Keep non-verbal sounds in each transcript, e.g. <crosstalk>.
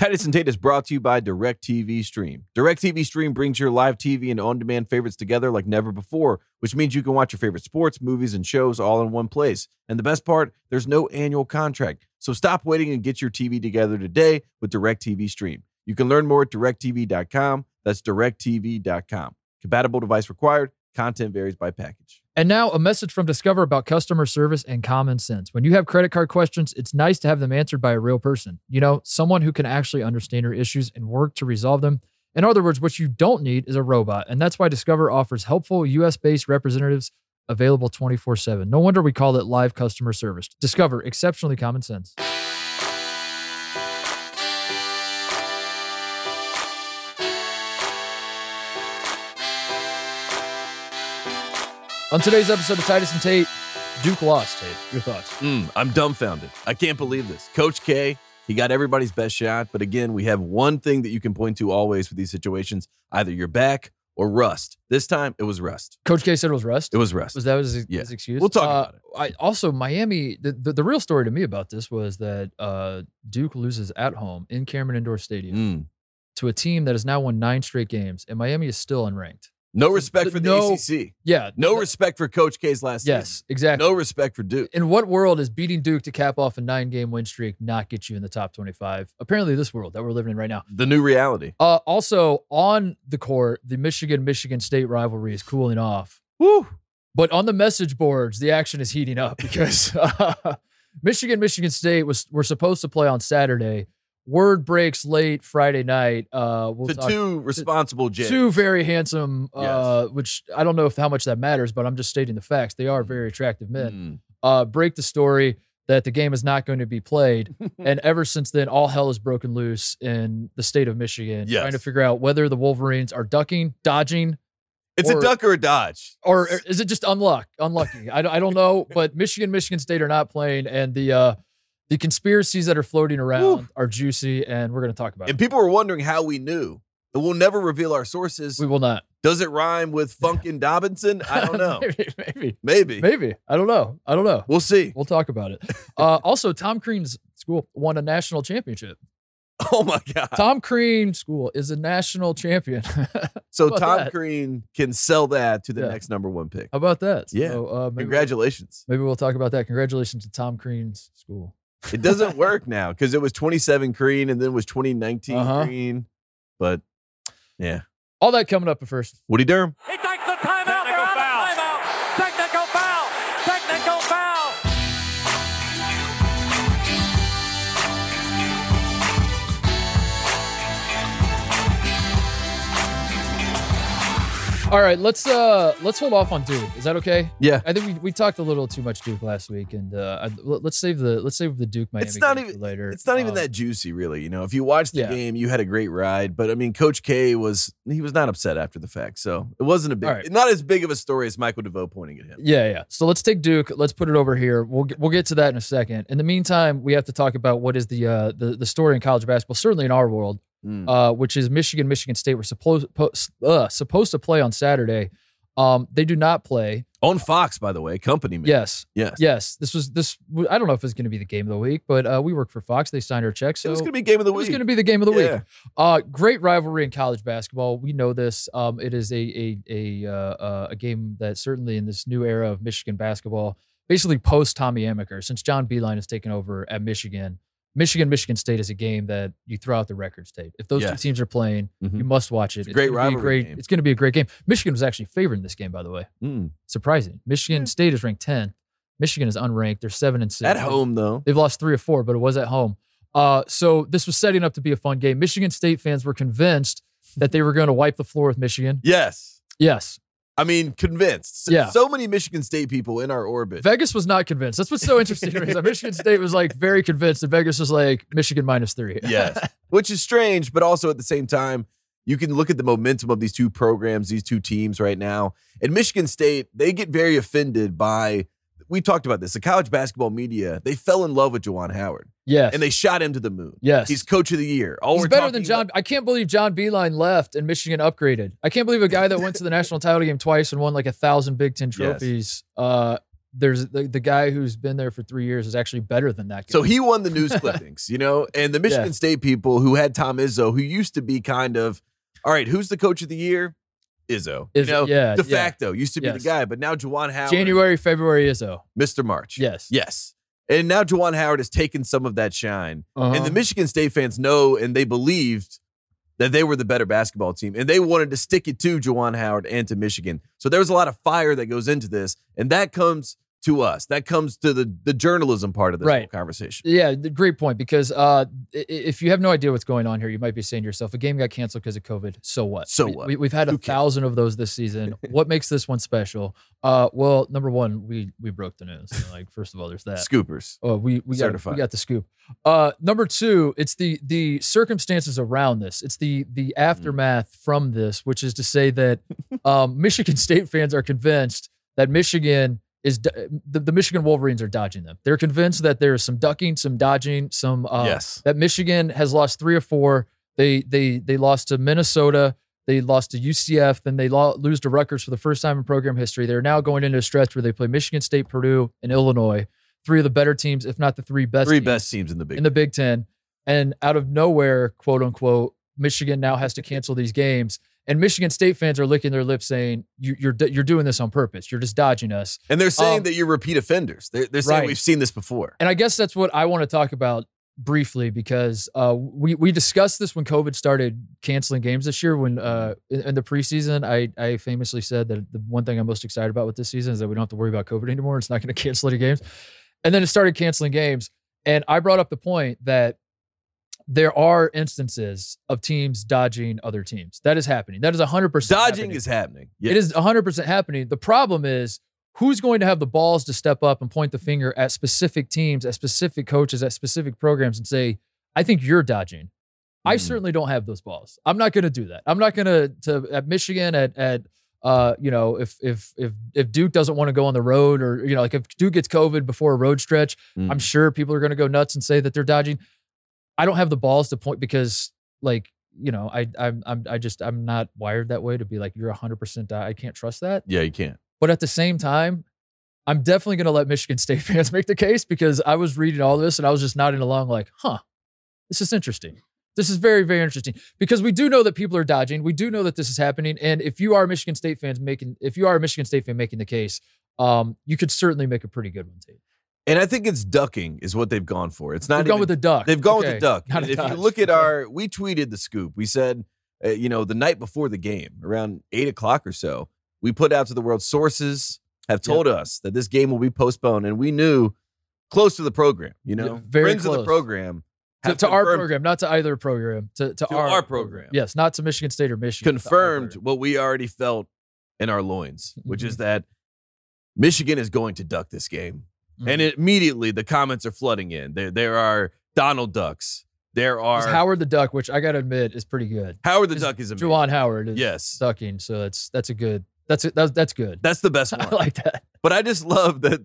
Titus and Tate is brought to you by DirecTV Stream. DirecTV Stream brings your live TV and on demand favorites together like never before, which means you can watch your favorite sports, movies, and shows all in one place. And the best part, there's no annual contract. So stop waiting and get your TV together today with DirecTV Stream. You can learn more at directv.com. That's directv.com. Compatible device required. Content varies by package. And now, a message from Discover about customer service and common sense. When you have credit card questions, it's nice to have them answered by a real person. You know, someone who can actually understand your issues and work to resolve them. In other words, what you don't need is a robot. And that's why Discover offers helpful US based representatives available 24 7. No wonder we call it live customer service. Discover exceptionally common sense. On today's episode of Titus and Tate, Duke lost. Tate, your thoughts? Mm, I'm dumbfounded. I can't believe this. Coach K, he got everybody's best shot. But again, we have one thing that you can point to always with these situations either you're back or rust. This time it was rust. Coach K said it was rust. It was rust. Was that his, Yeah. his excuse? We'll talk Uh, about it. I also Miami. The, the the real story to me about this was that uh, Duke loses at home in Cameron Indoor Stadium Mm. to a team that has now won nine straight games, and Miami is still unranked. No respect for the no- ACC. Yeah, No th- respect for Coach K's last Yes, season. exactly. No respect for Duke. In what world is beating Duke to cap off a nine game win streak not get you in the top twenty five? Apparently, this world that we're living in right now. The new reality. Uh, also on the court, the Michigan Michigan State rivalry is cooling off. Woo. But on the message boards, the action is heating up <laughs> because uh, Michigan, Michigan State was were supposed to play on Saturday. Word breaks late Friday night. Uh, we'll to talk- two responsible Jays. two very handsome, uh, which I don't know if how much that matters, but I'm just stating the facts. They are very attractive men. Mm. Uh, break the story that the game is not going to be played, <laughs> and ever since then, all hell has broken loose in the state of Michigan, Yes. trying to figure out whether the Wolverines are ducking, dodging, It's or- a duck or a dodge. or is it just unluck, unlucky? I, don't- I don't know, but Michigan, Michigan State are not playing, and the uh, the conspiracies that are floating around are juicy, and we're going to talk about And it. people were wondering how we knew. And we'll never reveal our sources. We will not. Does it rhyme with <laughs> Funkin' Dobinson? I don't know. <laughs> maybe, maybe, Maybe. maybe. I don't know. I don't know. We'll see. We'll talk about it. <laughs> Uh, also, Tom Crean's school won a national championship. Oh my God. Tom Crean School is a national champion. So Tom that? Crean can sell that to the Yeah. next number one pick. How about that? Yeah. So, uh, maybe, Congratulations. maybe we'll talk about that. Congratulations to Tom Crean's school. It doesn't <laughs> work now because it was 27 Crean and then it was 2019 Uh-huh. Crean. But yeah. All that coming up at first. Woody Durham. All right, let's uh let's hold off on Duke. Is that okay? Yeah. I think we, we talked a little too much Duke last week, and uh, I, let- let's save the let's save the Duke Miami. It's not game for even later. It's not even Um, that juicy, really. You know, if you watched the yeah. game, you had a great ride. But I mean, Coach K was he was not upset after the fact, so it wasn't a big, right. not as big of a story as Michael DeVoe pointing at him. Yeah, yeah. So let's take Duke. Let's put it over here. We'll get, we'll get to that in a second. In the meantime, we have to talk about what is the uh, the the story in college basketball, certainly in our world, Mm. uh, which is Michigan, Michigan State. We're supposed po- uh, supposed to play on Saturday. Um, they do not play. On Fox, by the way, company man. Yes, yes, yes. This was this. I don't know if it's going to be the game of the week, but uh, we work for Fox. They signed our check, so it was going to be game of the week. it was going to be the game of the Yeah. week. Uh, great rivalry in college basketball. We know this. Um, it is a a a uh, uh, a game that certainly in this new era of Michigan basketball, basically post Tommy Amaker, since John Beilein has taken over at Michigan. Michigan, Michigan State is a game that you throw out the records tape. If those two teams are playing, Mhm. you must watch it. It's a great gonna be a rivalry great- game. It's going to be a great game. Michigan was actually favored in this game, by the way. Mm. Surprising. Michigan State is ranked 10. Michigan is unranked. They're seven and six. At home, though. They've lost three or four, but it was at home. Uh, so this was setting up to be a fun game. Michigan State fans were convinced that they were going to wipe the floor with Michigan. Yes. Yes. I mean, convinced. Yeah. So many Michigan State people in our orbit. Vegas was not convinced. That's what's so <laughs> interesting. is that Michigan State was like very convinced, and Vegas was like Michigan minus three. <laughs> yes. Which is strange, but also at the same time, you can look at the momentum of these two programs, these two teams right now. And Michigan State, they get very offended by, we talked about this, the college basketball media, they fell in love with Juwan Howard yes. and they shot him to the moon. yes. He's coach of the year. All He's better than John. about- I can't believe John Beilein left and Michigan upgraded. I can't believe a guy that went to the national title game twice and won like a thousand Big Ten Yes. trophies uh, there's the, the guy who's been there for three years is actually better than that. Guy. So he won the news <laughs> clippings, you know, and the Michigan Yeah. State people who had Tom Izzo, who used to be kind of, all right, who's the coach of the year? Izzo. You know, yeah, de yeah. facto used to be Yes. the guy, but now Juwan Howard, January, February, Izzo. Mr. March. Yes. Yes. And now Juwan Howard has taken some of that shine. And Uh-huh. the Michigan State fans know and they believed that they were the better basketball team. And they wanted to stick it to Juwan Howard and to Michigan. So there was a lot of fire that goes into this. And that comes to us. That comes to the, the journalism part of this Right. whole conversation. Yeah, great point. Because uh, if you have no idea what's going on here, you might be saying to yourself, "A game got canceled because of COVID. So what? So what? We, we've had a Who cares? thousand of those this season. <laughs> what makes this one special? Uh, well, number one, we we broke the news. So, like, first of all, there's that. Scoopers. Oh, we we got Certified. we got the scoop. Uh, number two, it's the the circumstances around this. It's the the Mm. aftermath from this, which is to say that um, Michigan State fans are convinced that Michigan is the, the Michigan Wolverines are dodging them. They're convinced that there's some ducking, some dodging, some uh, yes. that Michigan has lost three or four. They they they lost to Minnesota. They lost to UCF. Then they lo- lose to Rutgers for the first time in program history. They're now going into a stretch where they play Michigan State, Purdue, and Illinois. Three of the better teams, if not the three best. Three teams best teams in the big in the Big Ten. And out of nowhere, quote unquote, Michigan now has to cancel these games. And Michigan State fans are licking their lips, saying, you, "You're you're doing this on purpose. You're just dodging us." And they're saying Um, that you're repeat offenders. They're, they're saying Right. we've seen this before. And I guess that's what I want to talk about briefly because uh, we we discussed this when COVID started canceling games this year. When uh, in, in the preseason, I I famously said that the one thing I'm most excited about with this season is that we don't have to worry about COVID anymore. It's not going <laughs> to cancel any games. And then it started canceling games, and I brought up the point that there are instances of teams dodging other teams. That is happening. That is 100% Dodging happening. is happening. It is 100% happening. The problem is who's going to have the balls to step up and point the finger at specific teams, at specific coaches, at specific programs and say, I think you're dodging. I Mhm. certainly don't have those balls. I'm not going to do that. I'm not going to to at Michigan at at uh you know if if if if Duke doesn't want to go on the road or you know like if Duke gets COVID before a road stretch, Mm. I'm sure people are going to go nuts and say that they're dodging. I don't have the balls to point because like you know I I'm, I'm I just I'm not wired that way to be like you're 100 percent I can't trust that. Yeah, you can't. But at the same time, I'm definitely going to let Michigan <laughs> State fans make the case because I was reading all this and I was just nodding along like, huh, this is interesting. This is very, very interesting because we do know that people are dodging. We do know that this is happening. And if you are Michigan State fans making, if you are a Michigan State fan making the case, um, you could certainly make a pretty good one, too. And I think it's ducking is what they've gone for. It's not They've even, gone with the duck. They've gone with Okay, the duck. not a if you look at our, we tweeted the scoop. We said, uh, you know, the night before the game, around eight o'clock or so, we put out to the world sources have told us that this game will be postponed, and we knew close to the program. You know, Yeah, very friends of the program to, to our program, not to either program, to, to, To our, our program. Yes, not to Michigan State or Michigan. confirmed what we already felt in our loins, which Mm-hmm. is that Michigan is going to duck this game. And Mhm. immediately the comments are flooding in. There, there are Donald Ducks. There are Howard the Duck, which I got to admit is pretty good. Howard the Duck is amazing. Juwan Howard is Yes. ducking, so that's that's a good. That's a, that's that's good. That's the best <laughs> one. I like that. but I just love that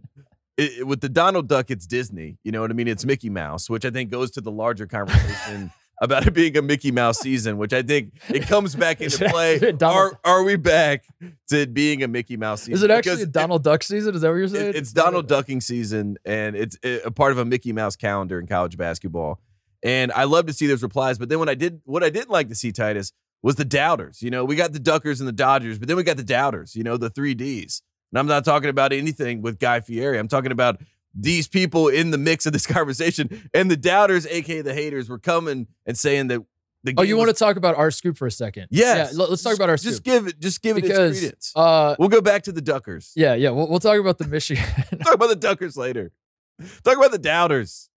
it- with the Donald Duck, it's Disney. You know what I mean? It's Mickey Mouse, which I think goes to the larger conversation <laughs> about it being a Mickey Mouse <laughs> season, which I think it comes back into play. <laughs> Donald- Are, are we back to being a Mickey Mouse season? Is it actually Because a Donald Duck season? Is that what you're it- saying? it's Donald ducking season, and it's a part of a Mickey Mouse calendar in college basketball. And I love to see those replies. But then when I did, what I didn't like to see, Titus, was the doubters. You know, we got the Duckers and the Dodgers, but then we got the doubters. You know, the three Ds. And I'm not talking about anything with Guy Fieri. I'm talking about these people in the mix of this <laughs> conversation. And the doubters, aka the haters, were coming and saying that the Oh, you was- want to talk about our scoop for a second? Yes. Yeah. let- Let's talk about our scoop. Just give it. Just give it its because credence. uh, we'll go back to the Duckers. yeah, yeah. We'll, we'll talk about the Michigan. <laughs> Talk about the Duckers later. Talk about the doubters.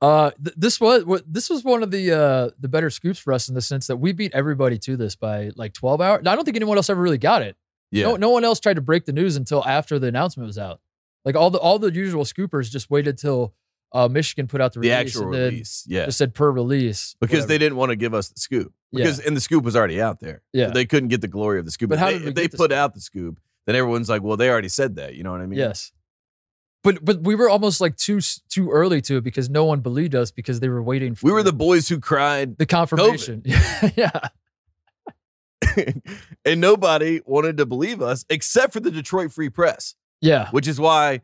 Uh, th- this was what this was one of the uh the better scoops for us in the sense that we beat everybody to this by like 12 hours. I don't think anyone else ever really got it. Yeah. No, no one else tried to break the news until after the announcement was out. Like all the all the usual scoopers just waited till uh Michigan put out the the release actual release. Yeah. just said per release Because whatever. they didn't want to give us the scoop. Yeah. Because and the scoop was already out there. So Yeah. they couldn't get the glory of the scoop. But If how they, did we if they the put scoop? out the scoop, then everyone's like, well, they already said that. You know what I mean? Yes. But but we were almost like too too early to it because no one believed us because they were waiting for We were the boys who cried the confirmation. <laughs> yeah. <laughs> and nobody wanted to believe us except for the Detroit Free Press. Yeah. which is why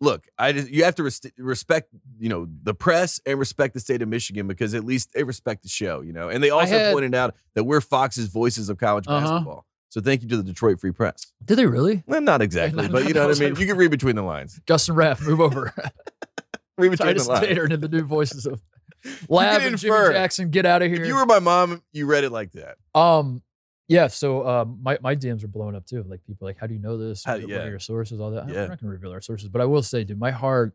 look i just you have to res- respect you know the press and respect the state of michigan because at least they respect the show you know and they also had- pointed out that we're fox's voices of college Uh-huh. basketball so thank you to the detroit free press Did they really? well, not exactly Not- but you know what i mean those- you can read between the lines and Raph, move over. <laughs> <laughs> read between Titus the lines Tater into the new voices of Lab and Jimmy. Jackson. Get out of here. if you were my mom you read it like that Um, yeah. So um, my my DMs are blowing up too. Like people are like, how do you know this? How- what, what are your sources? All that. Yeah. I'm not gonna reveal our sources, but I will say, dude, my heart.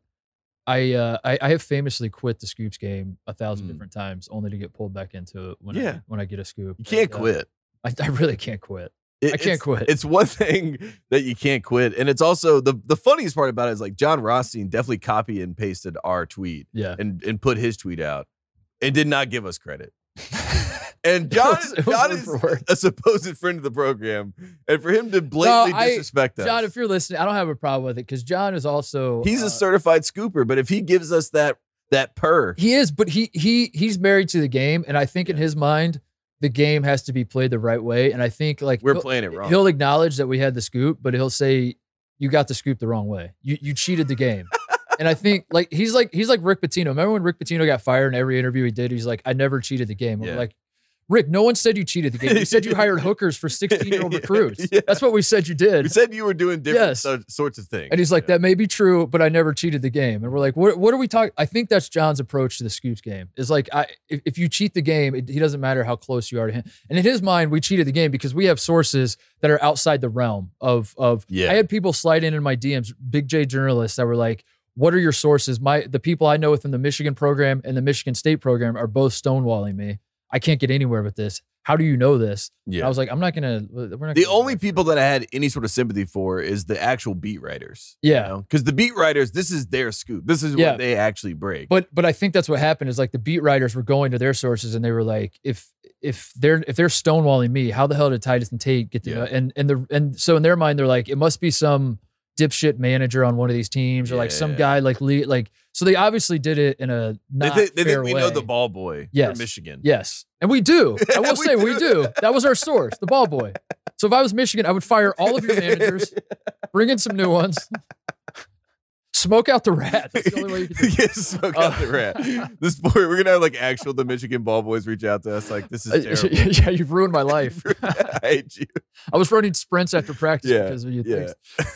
I uh I, I have famously quit the scoops game a thousand Mm. different times, only to get pulled back into it when Yeah. I, when I get a scoop. you can't uh, quit I, I really can't quit. It- I can't quit. It's one <laughs> thing that you can't quit, and it's also the the funniest part about it is like Jon Rothstein definitely copy and pasted our tweet Yeah. and and put his tweet out, and did not give us credit. And <laughs> John, was- it was John is word. a supposed friend of the program, and for him to blatantly I- disrespect us, John, if you're listening, I don't have a problem with it because John is also he's uh, a certified scooper, but if he gives us that that purr, He is, but he he he's married to the game, and I think in his mind, the game has to be played the right way. And I think like we're playing it wrong. He'll acknowledge that we had the scoop, but he'll say you got the scoop the wrong way. You you cheated the game. And I think like he's like he's like Rick Pitino. Remember when Rick Pitino got fired in every interview he did? He's like, I never cheated the game. Yeah. Like, Rick, no one said you cheated the game. You said you <laughs> hired hookers for 16 <laughs> year old recruits. yeah. That's what we said you did. we said you were doing different Yes. so- sorts of things, And he's like, Yeah. that may be true, but I never cheated the game. And we're like, what, what are we talking? I think that's John's approach to the Scoops game. Is like, I if, if you cheat the game, it, he doesn't matter how close you are to him. And in his mind, we cheated the game because we have sources that are outside the realm of of. Yeah. I had people slide in in my DMs, big J journalists that were like, "What are your sources?" My the people I know within the Michigan program and the Michigan State program are both stonewalling me. I can't get anywhere with this. How do you know this? And yeah. I was like, I'm not gonna. We're not. The gonna- only people that I had any sort of sympathy for is the actual beat writers. Yeah. Because the beat writers, this is their scoop. This is Yeah. what they actually break. But but I think that's what happened is like the beat writers were going to their sources and they were like, if if they're if they're stonewalling me, how the hell did Titus and Tate get to Yeah. know? And and the and so in their mind they're like, it must be some dipshit manager on one of these teams or like some Yeah. guy like Lee like so they obviously did it in a they not think, they fair think we way. know the ball boy Yes. from Michigan. Yes. And we do. <laughs> I will We say we do. do. That was our source, the ball boy. So if I was Michigan, I would fire all of your managers, bring in some new ones, smoke out the rat. That's the only way you can do <laughs> it. yes, smoke out Uh, the rat. <laughs> This boy, we're gonna have like actual the Michigan ball boys reach out to us. Like, this is Uh, <laughs> terrible. yeah, you've ruined my life. I hate you. I was running sprints after practice Yeah, because of you. yeah.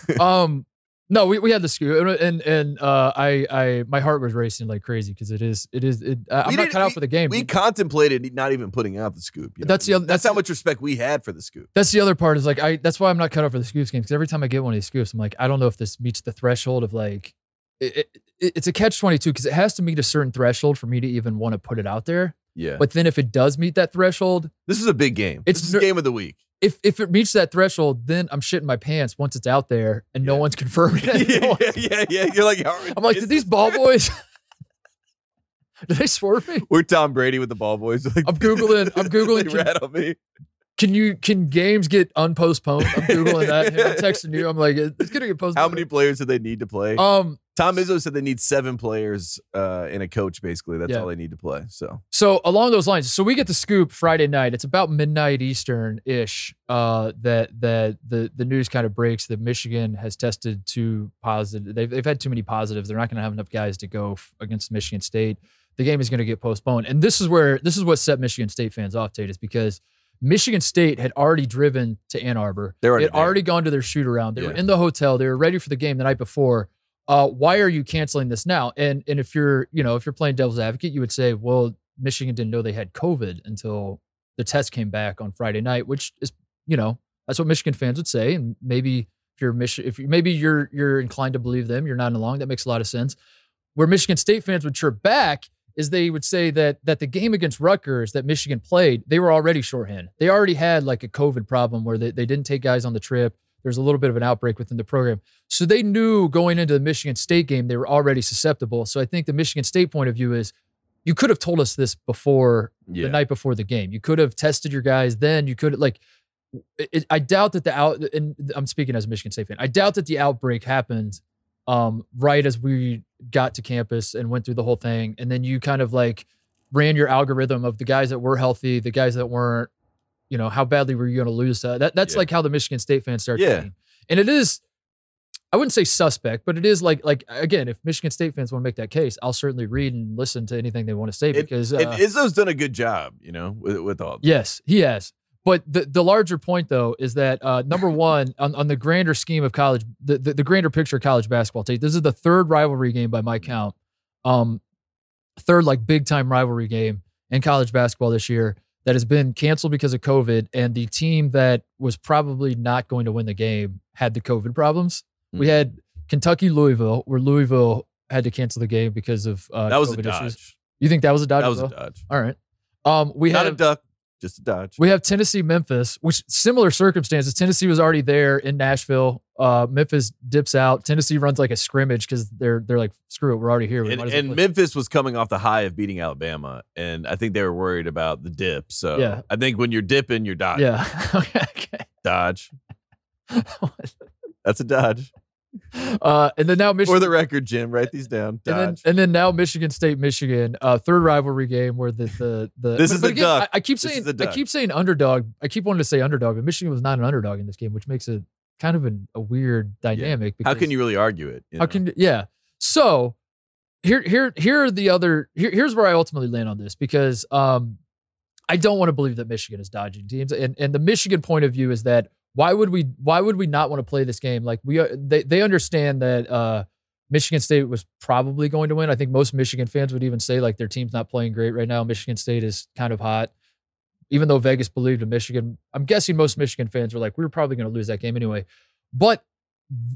things. Um, no, we, we had the scoop, and and, and uh, I I my heart was racing like crazy because it is it is it, I- I'm not cut out for the game. We contemplated not even putting out the scoop. you know? That's the other- That's that's how much respect we had for the scoop. that's the other part is like I that's why I'm not cut out for the scoops game because every time I get one of these scoops, I'm like I don't know if this meets the threshold of like it, it, it's a catch twenty two because it has to meet a certain threshold for me to even want to put it out there. Yeah. But then if it does meet that threshold, this is a big game. It's this is game of the week. If if it meets that threshold, then I'm shitting my pants once it's out there and no one's confirming it. <laughs> No yeah, one's- yeah, yeah. You're like, I'm like, did these ball boys? <laughs> did they swerve me? We're Tom Brady with the ball boys. <laughs> Like, I'm googling. I'm googling. Can, rat on me. can you can games get unpostponed? I'm googling that. I'm texting you. I'm like, it's gonna get postponed. How many players do they need to play? Um. Tom Izzo said they need seven players uh, and a coach. Basically, that's Yeah. all they need to play. So So along those lines, so we get the scoop Friday night. It's about midnight Eastern ish. Uh, that that the the news kind of breaks that Michigan has tested two positive. They've they've had too many positives. They're not going to have enough guys to go f- against Michigan State. The game is going to get postponed, and this is where this is what set Michigan State fans off. Tate is because Michigan State had already driven to Ann Arbor. They're already had already gone to their shoot around. They were in the hotel. They were ready for the game the night before. Uh, why are you canceling this now? And and if you're you know if you're playing devil's advocate, you would say, well, Michigan didn't know they had COVID until the test came back on Friday night, which is you know that's what Michigan fans would say. And maybe if you're Mich- if you, maybe you're you're inclined to believe them, you're not along. That makes a lot of sense. Where Michigan State fans would chirp back is they would say that that the game against Rutgers that Michigan played, they were already shorthand. They already had like a COVID problem where they, they didn't take guys on the trip. There's a little bit of an outbreak within the program. So they knew going into the Michigan State game, they were already susceptible. So I think the Michigan State point of view is you could have told us this before yeah, the night before the game. You could have tested your guys then. You could like. It, I doubt that the out. And I'm speaking as a Michigan State fan. I doubt that the outbreak happened um, right as we got to campus and went through the whole thing, and then you kind of like ran your algorithm of the guys that were healthy, the guys that weren't. You know, how badly were you going to lose? Uh, that that's Yeah. like how the Michigan State fans start. Yeah. thinking. and it is. I wouldn't say suspect, but it is like like again, if Michigan State fans want to make that case, I'll certainly read and listen to anything they want to say It- because uh, and Izzo's done a good job, you know, with with all. Yes, he has. But the, the larger point, though, is that uh, number <laughs> one, on, on the grander scheme of college, the, the, the grander picture of college basketball, Tate, this is the third rivalry game by my count. Um, third, like big time rivalry game in college basketball this year that has been canceled because of COVID. And the team that was probably not going to win the game had the COVID problems. We Mhm. had Kentucky Louisville, where Louisville had to cancel the game because of uh, that was a COVID dodge. issues. You think that was a dodge? That as was a dodge. All right. Um, we Not had a duck, just a dodge. we have Tennessee, Memphis, which similar circumstances. Tennessee was already there in Nashville. Uh, Memphis dips out. Tennessee runs like a scrimmage because they're they're like, screw it, we're already here. We and and play." Memphis was coming off the high of beating Alabama, and I think they were worried about the dip. So Yeah. I think when you're dipping, you're dodging. yeah, <laughs> okay. Dodge. <laughs> That's a dodge. Uh, and then now For Michigan. the record, Jim, write these down. and then, and then now Michigan State, Michigan, uh, third rivalry game where the the the This but- is but the again, duck. I, I keep saying I keep saying underdog. I keep wanting to say underdog, but Michigan was not an underdog in this game, which makes it kind of an, a weird dynamic. How because- can you really argue it? you How can yeah? So here here here are the other here, here's where I ultimately land on this because um I don't want to believe that Michigan is dodging teams and and the Michigan point of view is that why would we why would we not want to play this game like we are they they understand that uh Michigan State was probably going to win. I think most Michigan fans would even say like their team's not playing great right now. Michigan State is kind of hot. Even though Vegas believed in Michigan, I'm guessing most Michigan fans were like, we were probably going to lose that game anyway. But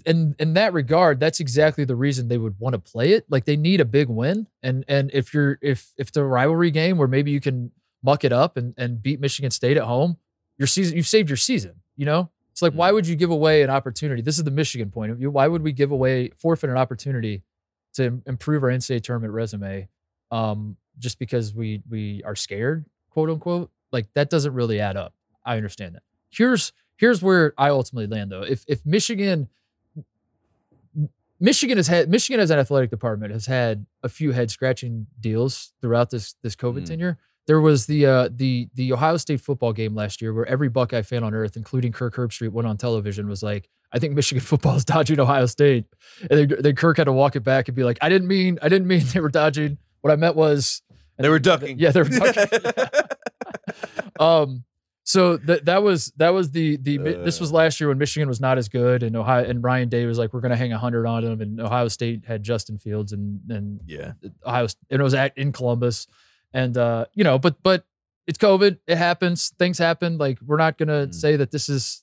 in in that regard, that's exactly the reason they would want to play it. Like they need a big win, and and if you're if if the rivalry game where maybe you can muck it up and and beat Michigan State at home, your season you've saved your season. You know, it's like why would you give away an opportunity? This is the Michigan point of view. Why would we give away forfeit an opportunity to improve our NCAA tournament resume, um, just because we we are scared, quote unquote? Like that doesn't really add up. I understand that. Here's here's where I ultimately land though. If if Michigan Michigan has had Michigan as an athletic department has had a few head scratching deals throughout this this COVID Mm. tenure. There was the uh, the the Ohio State football game last year where every Buckeye fan on earth, including Kirk Herbstreit, went on television was like, "I think Michigan <laughs> football is dodging Ohio State," and then, then Kirk had to walk it back and be like, "I didn't mean I didn't mean <laughs> they were dodging. What I meant was They were ducking. Yeah, they were <laughs> ducking. um so that that was that was the the this Uh. was last year when Michigan was not as good and Ohio and Ryan Day was like we're going to hang a 100 on them and Ohio State had Justin Fields and and yeah. Ohio and it was at in Columbus and uh you know but but it's COVID it happens things happen like we're not going to Mhm. say that this is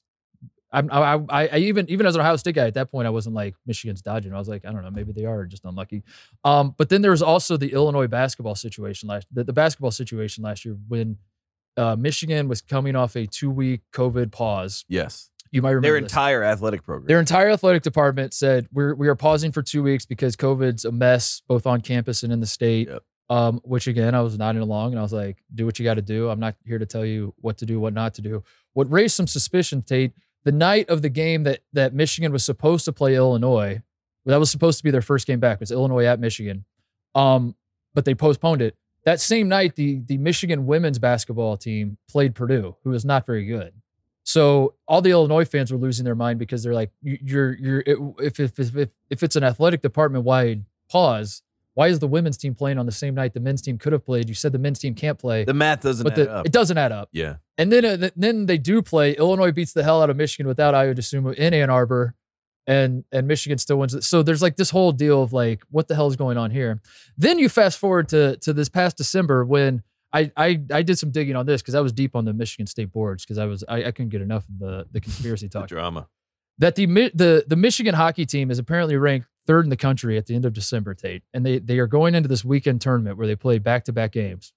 I'm, I, I, I even even as an Ohio State guy at that point, I wasn't like Michigan's dodging. I was like, I don't know, maybe they are just unlucky. Um, but then there was also the Illinois basketball situation last the, the basketball situation last year when uh, Michigan was coming off a two week COVID pause. Yes. You might remember Their this. entire athletic program. Their entire athletic department said we're we are pausing for two weeks because COVID's a mess both on campus and in the state. Yep. Um, which again, I was nodding along and I was like, do what you got to do. I'm not here to tell you what to do, what not to do. What raised some suspicion, Tate, the night of the game that that Michigan was supposed to play Illinois, that was supposed to be their first game back, was Illinois at Michigan. Um, but they postponed it. That same night, the the Michigan women's basketball team played Purdue, who was not very good. So all the Illinois fans were losing their mind because they're like, "You- "You're you're if if if, if it's an athletic department wide pause, why is the women's team playing on the same night the men's team could have played? You said the men's team can't play, the math doesn't but add the, up. it doesn't add up. yeah. And then uh, th- then they do play. Illinois beats the hell out of Michigan without Ayo Dosunmu in Ann Arbor, and and Michigan still wins. it. So there's like this whole deal of like, what the hell is going on here? Then you fast forward to to this past December when I I I did some digging on this because I was deep on the Michigan State boards because I was I, I couldn't get enough of the the conspiracy <laughs> The talk drama. That the the the Michigan hockey team is apparently ranked third in the country at the end of December, Tate, and they they are going into this weekend tournament where they play back to back games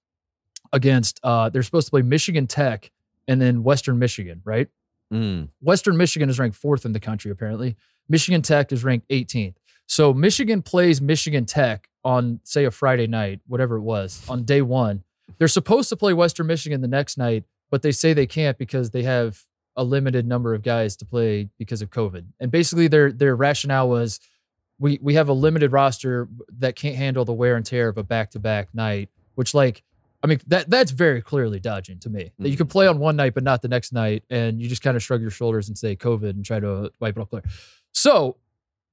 against. uh They're supposed to play Michigan Tech and then Western Michigan, right? Mm. Western Michigan is ranked fourth in the country apparently. Michigan Tech is ranked 18th. So Michigan plays Michigan Tech on say a Friday night, whatever it was, on day one. They're supposed to play Western Michigan the next night, but they say they can't because they have a limited number of guys to play because of COVID. And basically their their rationale was we we have a limited roster that can't handle the wear and tear of a back-to-back night, which like I mean that that's very clearly dodging to me. That you can mm-hmm. play on one night but not the next night and you just kind of shrug your shoulders and say COVID and try to wipe it off clear. So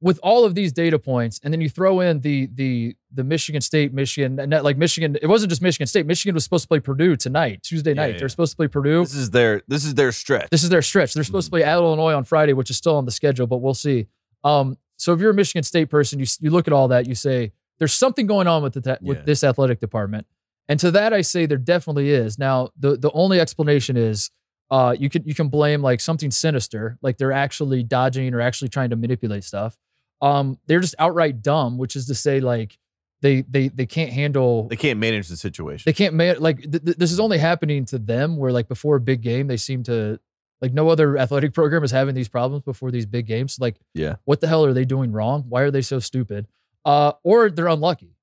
with all of these data points, and then you throw in the the the Michigan State, Michigan, and like Michigan, it wasn't just Michigan State. Michigan was supposed to play Purdue tonight, Tuesday night. yeah. They're supposed to play Purdue. This is their this is their stretch. This is their stretch. They're supposed to play at Illinois on Friday, which is still on the schedule, but we'll see. Um, so if you're a Michigan State person, you you look at all that, you say there's something going on with the with Yeah. this athletic department, and to that I say there definitely is. Now the the only explanation is. Uh, you can you can blame like something sinister, like they're actually dodging or actually trying to manipulate stuff. Um, they're just outright dumb, which is to say, like they they they can't handle they can't manage the situation. they can't man like th- th- this is only happening to them where like before a big game they seem to like no other athletic <laughs> program is having these problems before these big games like Yeah. what the hell are they doing wrong why are they so stupid uh or they're unlucky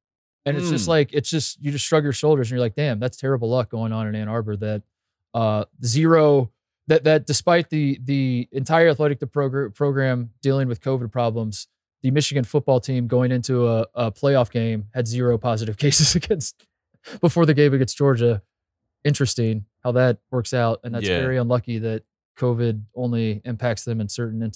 and it's just Mm. like it's just you just shrug your shoulders and you're like damn that's terrible luck going on in Ann Arbor that uh zero that that despite the the entire athletic the progr- program dealing with covid problems the Michigan football team going into a, a playoff game had zero positive <laughs> cases against before the game against Georgia. Interesting how that works out, and that's Yeah. very unlucky that COVID only impacts them in certain in,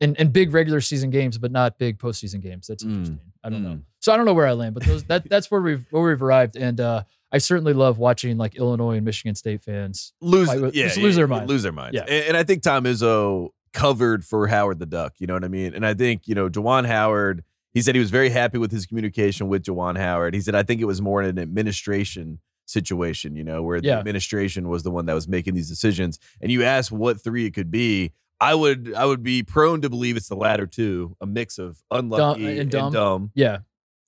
in, in big regular season games, but not big postseason games. That's Mm. interesting. I don't know. Mm. So I don't know where I land, but those that that's where we've where we've arrived, and uh, I certainly love watching like Illinois and Michigan State fans. lose, Fight yeah, just lose their yeah, minds. Lose their minds. Yeah. And, and I think Tom Izzo covered for Howard the Duck. You know what I mean? And I think you know Juwan Howard. He said he was very happy with his communication with Juwan Howard. He said I think it was more an administration situation. You know, where the Yeah. administration was the one that was making these decisions. And you asked what three it could be. I would I would be prone to believe it's the latter two, a mix of unlucky uh, and and dumb. dumb. Yeah,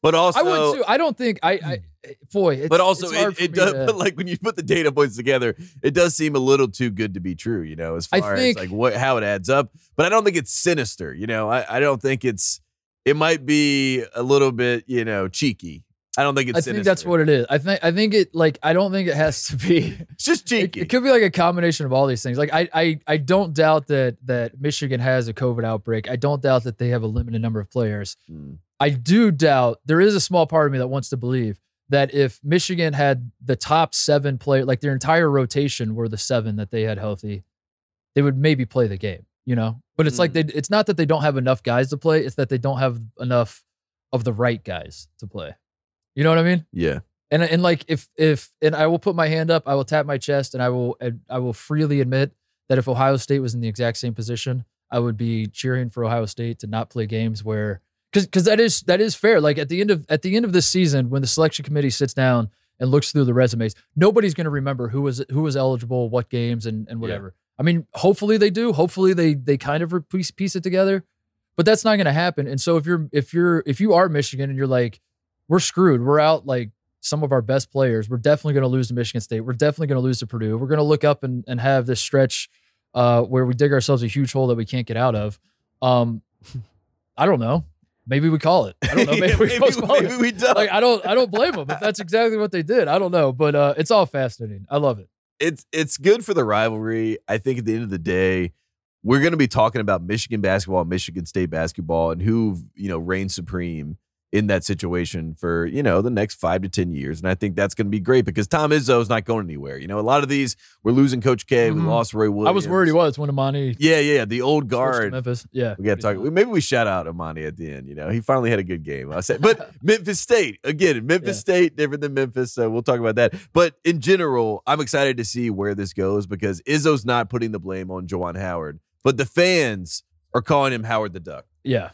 But also I would too. I don't think I. I hmm. Boy, it's, but also it, it does to- but like when you put the data points together it does seem a little too good to be true you know as far think- as like what how it adds up but i don't think it's sinister you know i, I don't think it's it might be a little bit you know cheeky i don't think it's I sinister. think that's what it is. I think I think it like I don't think it has to be. <laughs> it's just It, cheeky it could be like a combination of all these things. Like I, I, I don't doubt that that Michigan has a COVID outbreak. I don't doubt that they have a limited number of players. Mm. I do doubt there is a small part of me that wants to believe that if Michigan had the top seven player, like their entire rotation were the seven that they had healthy, they would maybe play the game. You know, but it's like mm. they. It's not that they don't have enough guys to play. It's that they don't have enough of the right guys to play. You know what I mean? yeah and and like if if and I will put my hand up, I will tap my chest, and I will I will freely admit that if Ohio State was in the exact same position, I would be cheering for Ohio State to not play games where because because that is that is fair. Like at the end of at the end of this season, when the selection committee sits down and looks through the resumes, nobody's going to remember who was who was eligible, what games, and and whatever. I mean, hopefully they do. Hopefully they they kind of piece piece it together, but that's not going to happen. And so if you're if you're if you are Michigan and you're like, we're screwed, we're out like some of our best players. We're definitely going to lose to Michigan State. We're definitely going to lose to Purdue. We're going to look up and, and have this stretch uh, where we dig ourselves a huge hole that we can't get out of. Um, <laughs> I don't know. Maybe we call it. I don't know. <laughs> Maybe, Yeah, we maybe, postpone maybe it. we don't Like I don't. I don't blame them if that's exactly what they did. I don't know, but uh, it's all fascinating. I love it. it's it's good for the rivalry. I think at the end of the day, we're going to be talking about Michigan basketball, Michigan State basketball, and who you know reigns supreme in that situation for you know the next five to ten years. And I think that's going to be great because Tom Izzo is not going anywhere. You know, a lot of these we're losing Coach K, we Mhm. lost Roy Williams. I was worried he was when Amani Yeah, yeah, the old guard. Memphis. Yeah, We got to talk. Maybe we shout out Amani at the end. You know, he finally had a good game. I said, but <laughs> Memphis State again. Memphis Yeah. State different than Memphis, so we'll talk about that. But in general, I'm excited to see where this goes because Izzo's not putting the blame on Juwan Howard, but the fans are calling him Howard the Duck, Yeah,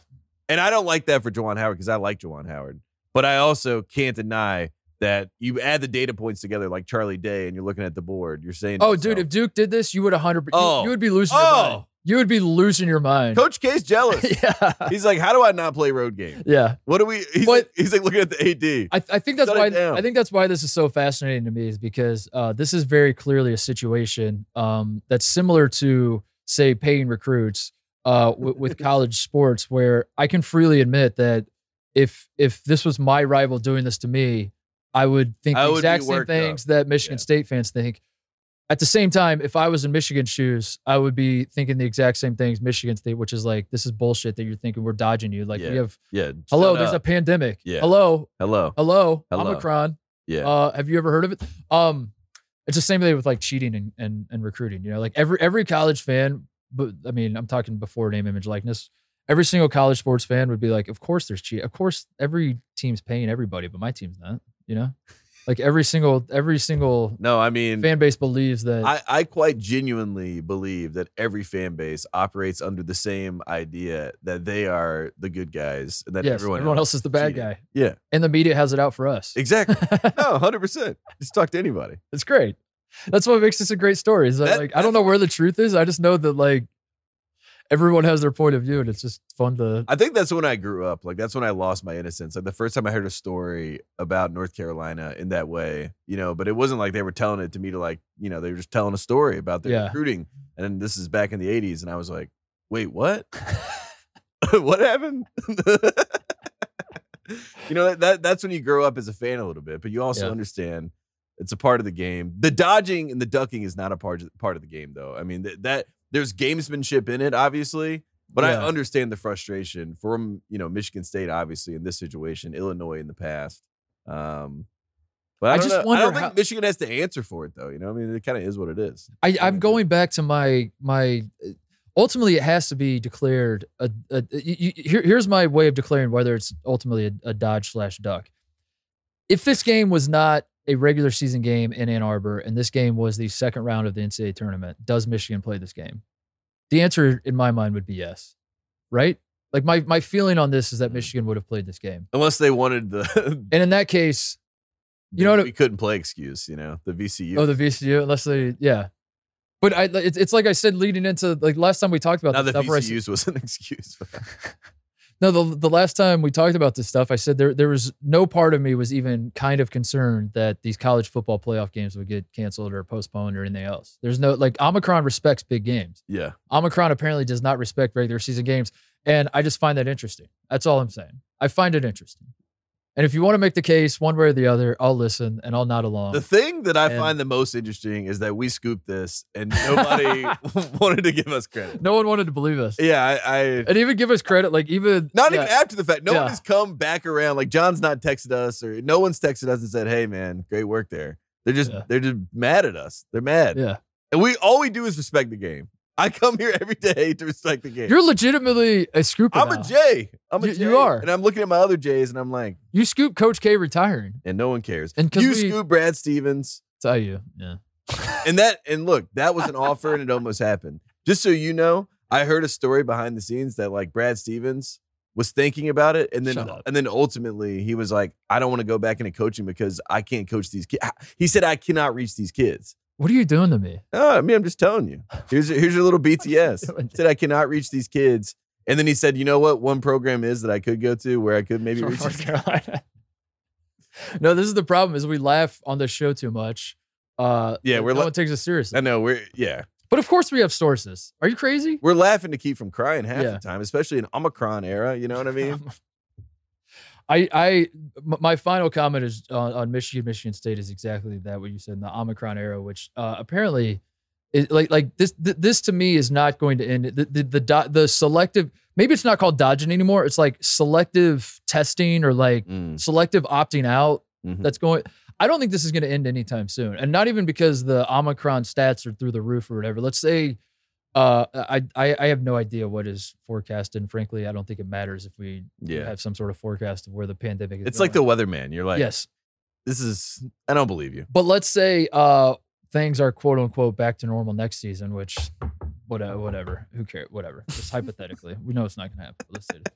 and I don't like that for Juwan Howard because I like Juwan Howard, but I also can't deny. That you add the data points together like Charlie Day, and you're looking at the board. You're saying, Oh, dude, if Duke did this, you would 100 you, Oh. you would be losing your Oh. mind. You would be losing your mind. Coach K's jealous. <laughs> yeah. He's like, how do I not play road game? Yeah. What do we? He's, But- like, he's like looking at the AD. I, I think that's Shut why. I think that's why this is so fascinating to me is because uh, this is very clearly a situation um, that's similar to say paying recruits uh, with, with college sports, where I can freely admit that if if this was my rival doing this to me, I would think I the would exact same things up. that Michigan Yeah. State fans think. At the same time, if I was in Michigan shoes, I would be thinking the exact same things Michigan State, which is like this is bullshit that you're thinking we're dodging you. Like we have yeah. hello, there's a pandemic. Yeah. Hello, hello. hello, Hello. Omicron. Yeah. Uh, have you ever heard of it? Um, it's the same thing with like cheating and, and and recruiting. You know, like every every college fan, but I mean, I'm talking before name, image, likeness. every single college sports fan would be like, of course there's cheat. Of course every team's paying everybody, but my team's not. You know, like every single every single No, I mean, fan base believes that. I, I quite genuinely believe that every fan base operates under the same idea that they are the good guys and that yes, everyone, else is the bad guy, Yeah, and the media has it out for us. exactly. <laughs> no, hundred percent. Just talk to anybody. It's great. That's what makes this a great story. Is that, That- like I don't know where the truth is. I just know that like everyone has their point of view, and it's just fun to. I think that's when I grew up. Like that's when I lost my innocence. Like the first time I heard a story about North Carolina in that way, you know, but it wasn't like they were telling it to me to like, you know, they were just telling a story about their Yeah. recruiting. And this is back in the 80s and I was like, "Wait, what? <laughs> what happened?" <laughs> you know, that that's when you grow up as a fan a little bit, but you also Yeah. understand it's a part of the game. The dodging and the ducking is not a part part of the game though. I mean, that, that there's gamesmanship in it obviously, but I understand the frustration from, you know, Michigan State obviously in this situation, Illinois in the past. Um but I, I just know- wonder I don't how- think Michigan has to answer for it though. You know, I mean, it kind of is what it is. I, I'm going back to my my. Ultimately, it has to be declared. A, a, you- here, here's my way of declaring whether it's ultimately a, a dodge slash duck. If this game was not a regular season game in Ann Arbor and this game was the second round of the NCAA tournament, does Michigan play this game? The answer in my mind would be yes. Right? Like my my feeling on this is that mm. Michigan would have played this game, Unless they wanted the and in that case, <laughs> You know what we couldn't play excuse, you know, the VCU. oh the VCU, unless they yeah. But I, it's, it's like I said leading into like last time we talked about Not this that stuff. VCU's was an <laughs> excuse. <laughs> No, the the last time we talked about this stuff, I said there there was no part of me was even kind of concerned that these college football playoff games would get canceled or postponed or anything else. There's no like Omicron respects big games. yeah. Omicron apparently does not respect regular season games, and I just find that interesting. That's all I'm saying. I find it interesting. And if you want to make the case one way or the other, I'll listen and I'll nod along. The thing that I And- find the most interesting is that we scooped this and <laughs> nobody <laughs> wanted to give us credit. no one wanted to believe us, Yeah, I, I and even give us credit. Like even not yeah, even after the fact. No Yeah. one has come back around. Like John's not texted us or no one's texted us and said, "Hey, man, great work there." They're just Yeah. they're just mad at us. They're mad, yeah. and we all we do is respect the game. I come here every day to respect the game. You're legitimately a scooper. I'm now. a J. I'm a You- J. you are. and I'm looking at my other J's, and I'm like, You scoop Coach K retiring. and no one cares. And you we- scoop Brad Stevens. Tell you, yeah. <laughs> And that and look, that was an offer and it almost happened. Just so you know, I heard a story behind the scenes that like Brad Stevens was thinking about it and then and then ultimately he was like, I don't want to go back into coaching because I can't coach these kids. He said I cannot reach these kids. What are you doing to me? Oh, I mean, I'm just telling you. Here's here's your little <laughs> BTS. said I cannot reach these kids. And then he said, you know what? One program is that I could go to where I could <laughs> maybe reach North these Carolina. <laughs> no, this is the problem: is we laugh on the show too much. Uh, Yeah, we're no la- one takes us seriously. I know we're yeah. But of course, we have sources. Are you crazy? We're laughing to keep from crying half Yeah. the time, especially in Omicron era. You know what I mean? I, I, my final comment is on, on Michigan, Michigan State is exactly that what you said in the Omicron era, which uh, apparently, is like, like this, th- this to me is not going to end. The, the, the, the selective, maybe it's not called dodging anymore. It's like selective testing or like Mm, selective opting out. mhm. That's going. I don't think this is going to end anytime soon, and not even because the Omicron stats are through the roof or whatever. Let's say, uh, I, I, I have no idea what is forecasted, and frankly, I don't think it matters if we Yeah. have some sort of forecast of where the pandemic is. It's like the weatherman. You're like, yes, this is I don't believe you. but let's say uh things are quote unquote back to normal next season, which whatever, uh, whatever, who cares, whatever. Just <laughs> hypothetically, we know it's not going to happen. Let's it.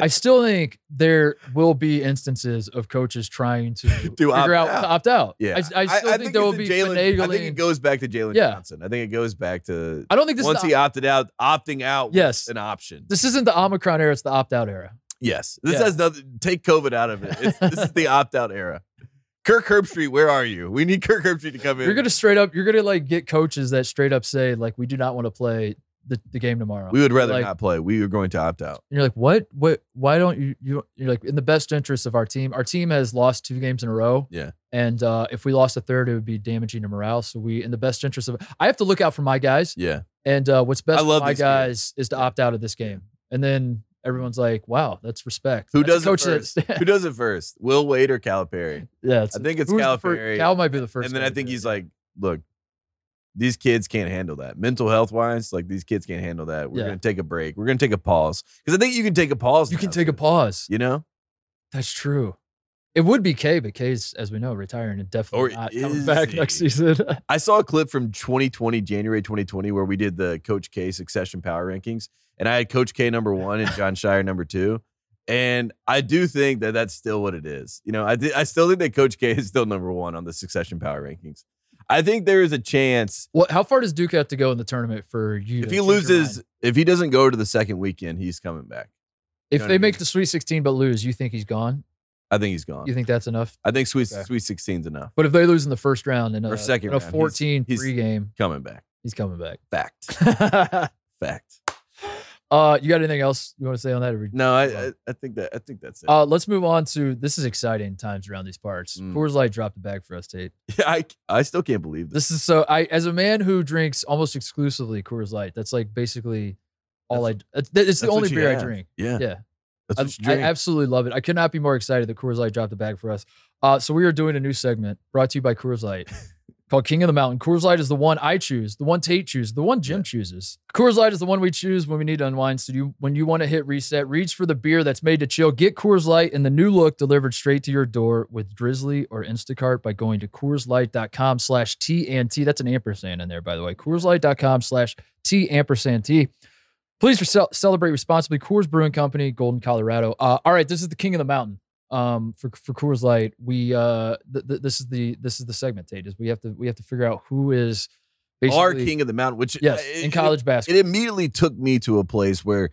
I still think there will be instances of coaches trying to, <laughs> figure opt out, out. to opt out. Yeah, I, I still think, there will be the Jalen-. I think it goes back to Jalen Yeah. Johnson. I think it goes back to I don't think this once is he opted out, opting out was Yes. an option. this isn't the Omicron era; it's the opt out era. Yes, this Yeah. has nothing. Take COVID out of it. It's, this is the <laughs> opt out era. Kirk Herbstreit, where are you? We need Kirk Herbstreit to come in. You're gonna straight up. You're gonna like get coaches that straight up say like, "We do not want to play the, the game tomorrow." we would rather like- not play. We are going to opt out. And you're like, what? What? Why don't you? You you're like in the best interest of our team. Our team has lost two games in a row. Yeah. And uh, if we lost a third, it would be damaging to morale. So we, in the best interest of, I have to look out for my guys. Yeah, And uh, what's best I love for my guys is to opt out of this game. And then everyone's like, wow, that's respect. who That's does it first? who <laughs> does it first? Will Wade or Calipari? yeah, it's, I think it's who's the fir- Calipari. Cal might be the first. and then I think he's like, look, these kids can't handle that. Mental health wise, like these kids can't handle that. We're Yeah. gonna take a break. We're gonna take a pause because I think you can take a pause. You can now, take a pause. You know, That's true. It would be K, but K's, as we know, retiring and definitely Or not coming is back he? next season. <laughs> I saw a clip from 2020, January 2020, where we did the Coach K succession power rankings, and I had Coach K number one and Jon Scheyer number two. And I do think that that's still what it is. You know, I I still think that Coach K is still number one on the succession power rankings. I think there is a chance what? How far does Duke have to go in the tournament for you? if to he change your loses, mind? if he doesn't go to the second weekend, he's coming back. if know what they I make the Sweet 16 but lose, you think he's gone? I think he's gone. You think that's enough? I think Sweet Okay. Sweet 16's enough. But if they lose in the first round and Or second in a round, he's- 14 he's- free game, Coming back. he's coming back. Fact. <laughs> Fact. uh, you got anything else you want to say on that? No, I, I I think that I think that's it. Uh, let's move on to this is exciting times around these parts. Mm. Coors Light dropped the bag for us, Tate. <laughs> Yeah, I I still can't believe this. This is so I as a man who drinks almost exclusively Coors Light, that's like basically all I it's, it's the only beer I drink. Yeah, Yeah. That's I, I absolutely love it. I could not be more excited that Coors Light dropped the bag for us. Uh, so we are doing a new segment brought to you by Coors Light <laughs> called King of the Mountain. Coors Light is the one I choose, the one Tate chooses, the one Jim Yeah. chooses. Coors Light is the one we choose when we need to unwind. So you, when you want to hit reset, reach for the beer that's made to chill. Get Coors Light in the new look delivered straight to your door with Drizzly or Instacart by going to CoorsLight.com slash T and T. That's an ampersand in there, by the way. CoorsLight.com slash T ampersand T. Please for celebrate responsibly. Coors Brewing Company, Golden, Colorado. Uh, all right, this is the King of the Mountain. Um, for for Coors Light, we uh, th- th- this is the this is the segment. Tate is we have to we have to figure out who is basically Our king of the mountain, which yes uh, in college basketball, it, immediately took me to a place where.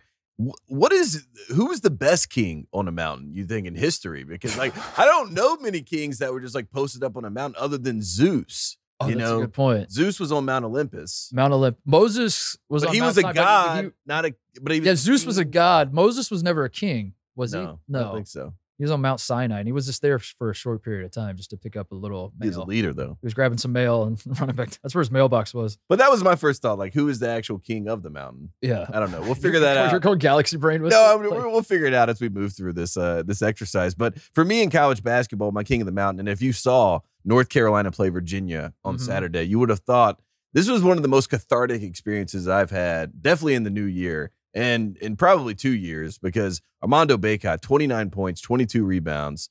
What is who is the best king on a mountain? You think in history? Because like I don't know many kings that were just like posted up on a mountain other than Zeus. Oh, you that's know, a good point. Zeus was on Mount Olympus, Mount Olympus. Moses was he Mount was a Sinai, god, he- not a. But he yeah, Zeus was a god. Moses was never a king, was No, he? No, I don't think so. He was on Mount Sinai, and he was just there for a short period of time, just to pick up a little He's a leader though. He was grabbing some mail and <laughs> running back. That's where his mailbox was. But that was my first thought. Like, who is the actual king of the mountain? Yeah, I don't know. We'll <laughs> figure that out. You're going galaxy brain with No. I <laughs> mean, Like- we'll figure it out as we move through this uh, this exercise. But for me in college basketball, my king of the mountain, and if you saw North Carolina play Virginia on Mhm. Saturday, you would have thought this was one of the most cathartic experiences I've had, definitely in the new year and in probably two years, because Armando Bacot, 29 points, 22 rebounds.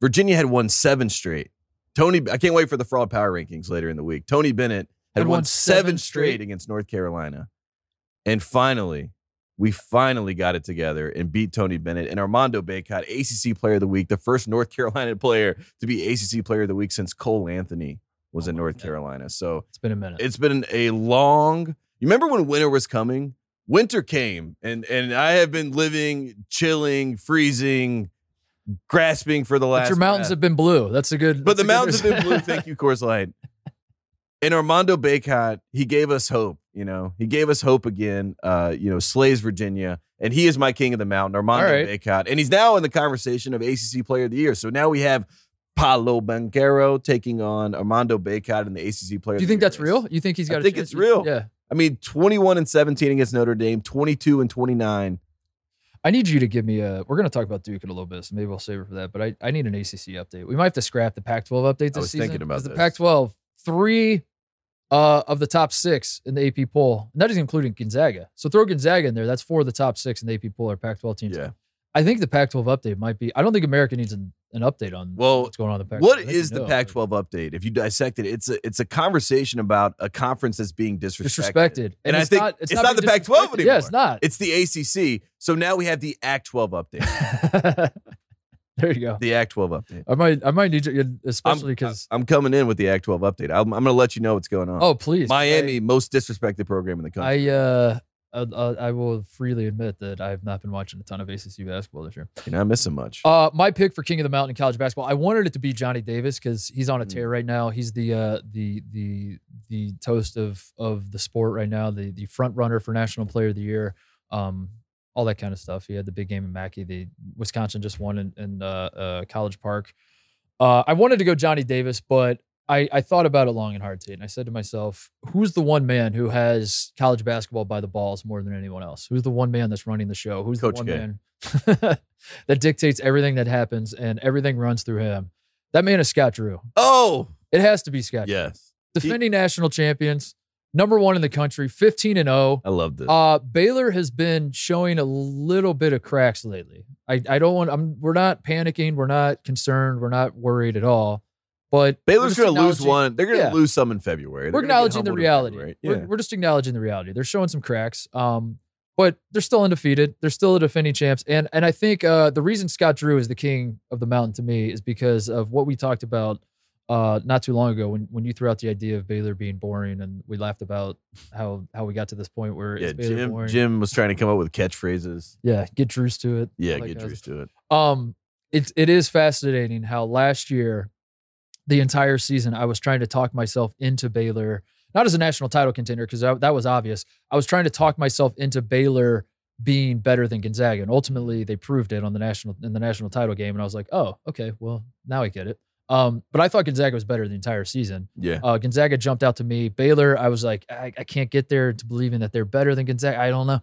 Virginia had won seven straight. Tony, I can't wait for the fraud power rankings later in the week. Tony Bennett had, Had won, won seven straight straight? against North Carolina. And finally, we finally got it together and beat Tony Bennett and Armando Bacot, ACC Player of the Week, the first North Carolina <laughs> player to be ACC Player of the Week since Cole Anthony was Oh in North God. Carolina. So It's been a minute. it's been a long. You remember when winter was coming? Winter came, and and I have been living, chilling, freezing, grasping for the last. but your mountains breath. have been blue. That's a good. But the mountains have been blue. Thank <laughs> you, Coors Light. And Armando Bacot, he gave us hope. You know, he gave us hope again. Uh, you know, slays Virginia, and he is my king of the mountain, Armando All right. Bacot, and he's now in the conversation of ACC Player of the Year. So now we have Paolo Banchero taking on Armando Bacot in the ACC Player. Do you think that's race. real? You think he's I got? a think chance? it's real. Yeah. I mean, 21 and 17 against Notre Dame, 22 and 29. I need you to give me a. We're going to talk about Duke in a little bit, so maybe I'll save it for that. But I, I need an ACC update. We might have to scrap the Pac-12 update this was season. thinking about 'cause the. Pac-12 three uh, of the top six in the AP poll, and that is including Gonzaga. So throw Gonzaga in there. That's four of the top six in the AP poll are Pac-12 teams. Yeah. I think the Pac-12 update might be. I don't think America needs an, an update on Well, what's going on in the Pac-12. What I think the. Pac-12 update? If you dissect it, it's a it's a conversation about a conference that's being disrespected. Disrespected, And I it's think not, it's not being the Pac-12 anymore. Yeah, it's not. It's the ACC. So now we have the Act-12 update. <laughs> there you go. the Act-12 update. I might, I might need you, especially because. I'm coming in with the Act-12 update. I'm, I'm going to let you know what's going on. Oh, please, Miami, most disrespected program in the country. I uh, I, uh, I will freely admit that I have not been watching a ton of ACC basketball this year. You're not missing much. Uh, my pick for King of the Mountain in college basketball, I wanted it to be Johnny Davis because he's on a Mm. tear right now. He's the uh, the the the toast of of the sport right now, the the front runner for National Player of the Year, um, all that kind of stuff. He had the big game in Mackey. The Wisconsin just won in, in uh, uh, College Park. Uh, I wanted to go Johnny Davis, but I, I thought about it long and hard, Tate, and I said to myself, who's the one man who has college basketball by the balls more than anyone else? Who's the one man that's running the show? Who's Coach the one K. man <laughs> that dictates everything that happens and everything runs through him? That man is Scott Drew. oh, It has to be Scott. Drew. yes. Defending national champions, number one in the country, 15 and 0. I love this. Uh, Baylor has been showing a little bit of cracks lately. I, I don't want. I'm. We're not panicking. We're not concerned. We're not worried at all. But Baylor's going to lose one. They're going to Yeah. lose some in February. We're They're acknowledging the reality. February. We're, we're just acknowledging the reality. They're showing some cracks. Um, but they're still undefeated. They're still the defending champs. And and I think uh, the reason Scott Drew is the king of the mountain to me is because of what we talked about uh, not too long ago when when you threw out the idea of Baylor being boring and we laughed about how how we got to this point where Yeah, it's Baylor Jim, boring. Jim was trying to come up with catchphrases. Yeah, get Drews to it. Yeah, get. Drews to it. Um, it's it is fascinating how last year, the entire season, I was trying to talk myself into Baylor, not as a national title contender because that was obvious. I was trying to talk myself into Baylor being better than Gonzaga, and ultimately they proved it on the national in the national title game. And I was like, oh, okay, well now I get it. Um, but I thought Gonzaga was better the entire season. Yeah. Uh, Gonzaga jumped out to me. Baylor, I was like, I, I can't get there to believing that they're better than Gonzaga. I don't know.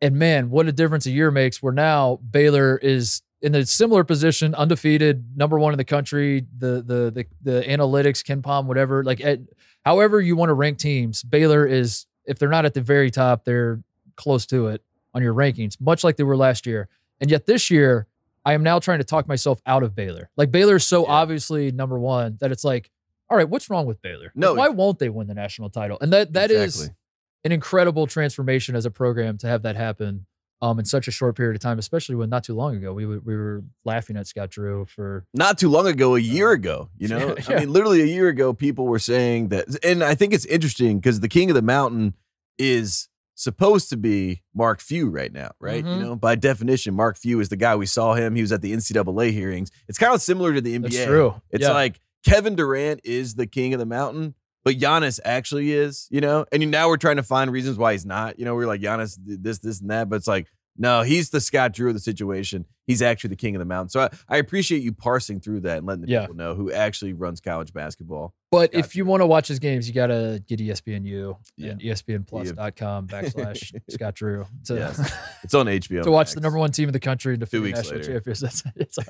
And man, what a difference a year makes. Where now Baylor is in a similar position, undefeated, number one in the country. The the the the analytics, KenPom, whatever. Like, at, however you want to rank teams, Baylor is if they're not at the very top, they're close to it on your rankings, much like they were last year. And yet this year, I am now trying to talk myself out of Baylor. Like Baylor is so Yeah. obviously number one that it's like, all right, what's wrong with Baylor? Like, No. why won't they win the national title? And that that is Exactly. an incredible transformation as a program to have that happen um, in such a short period of time, especially when not too long ago we were, we were laughing at Scott Drew for not too long ago, a year ago, you <laughs> know, Yeah. I mean, literally a year ago, people were saying that, and I think it's interesting because the king of the mountain is supposed to be Mark Few right now, right? Mhm. You know, by definition, Mark Few is the guy we saw him. He was at the NCAA hearings. It's kind of similar to the NBA. that's true. It's Yeah. like Kevin Durant is the king of the mountain, but Giannis actually is, you know? And now we're trying to find reasons why he's not. You know, we're like, Giannis this, this, and that. But it's like, no, he's the Scott Drew of the situation. He's actually the king of the mountain. So I, I appreciate you parsing through that and letting the Yeah. people know who actually runs college basketball. But Gotcha. if you want to watch his games, you got to get ESPNU Yeah. and ESPNplus.com backslash <laughs> Scott Drew to, Yes. <laughs> It's on HBO. to watch the number one team in the country and defeat weeks national later. champions. That's, <laughs> it's, on,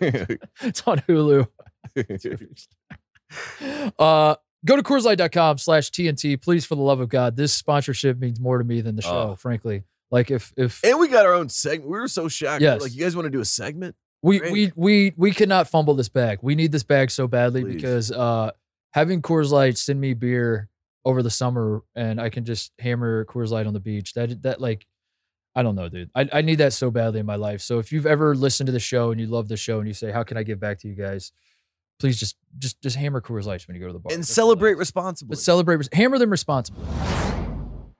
it's on Hulu. Uh, go to CoorsLight.com slash TNT. Please, for the love of God, this sponsorship means more to me than the show, Oh. frankly. Like if if and we got our own segment. We were so shocked. We Yes. Like, you guys want to do a segment? we great. we we we cannot fumble this bag. We need this bag so badly Please. because uh having Coors Light send me beer over the summer and I can just hammer Coors Light on the beach. That that like I don't know, dude. I, I need that so badly in my life. So if you've ever listened to the show and you love the show and you say, How can I give back to you guys? Please just just just hammer Coors Lights when you go to the bar. And That's celebrate responsibly. But celebrate, res- hammer them responsibly.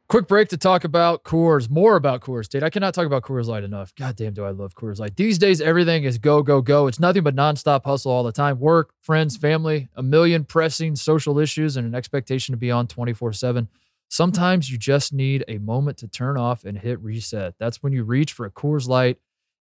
Quick break to talk about Coors, more about Coors, Tate. I cannot talk about Coors Light enough. God damn, do I love Coors Light. These days, everything is go, go, go. It's nothing but nonstop hustle all the time. Work, friends, family, a million pressing social issues, and an expectation to be on 24 7. Sometimes you just need a moment to turn off and hit reset. That's when you reach for a Coors Light.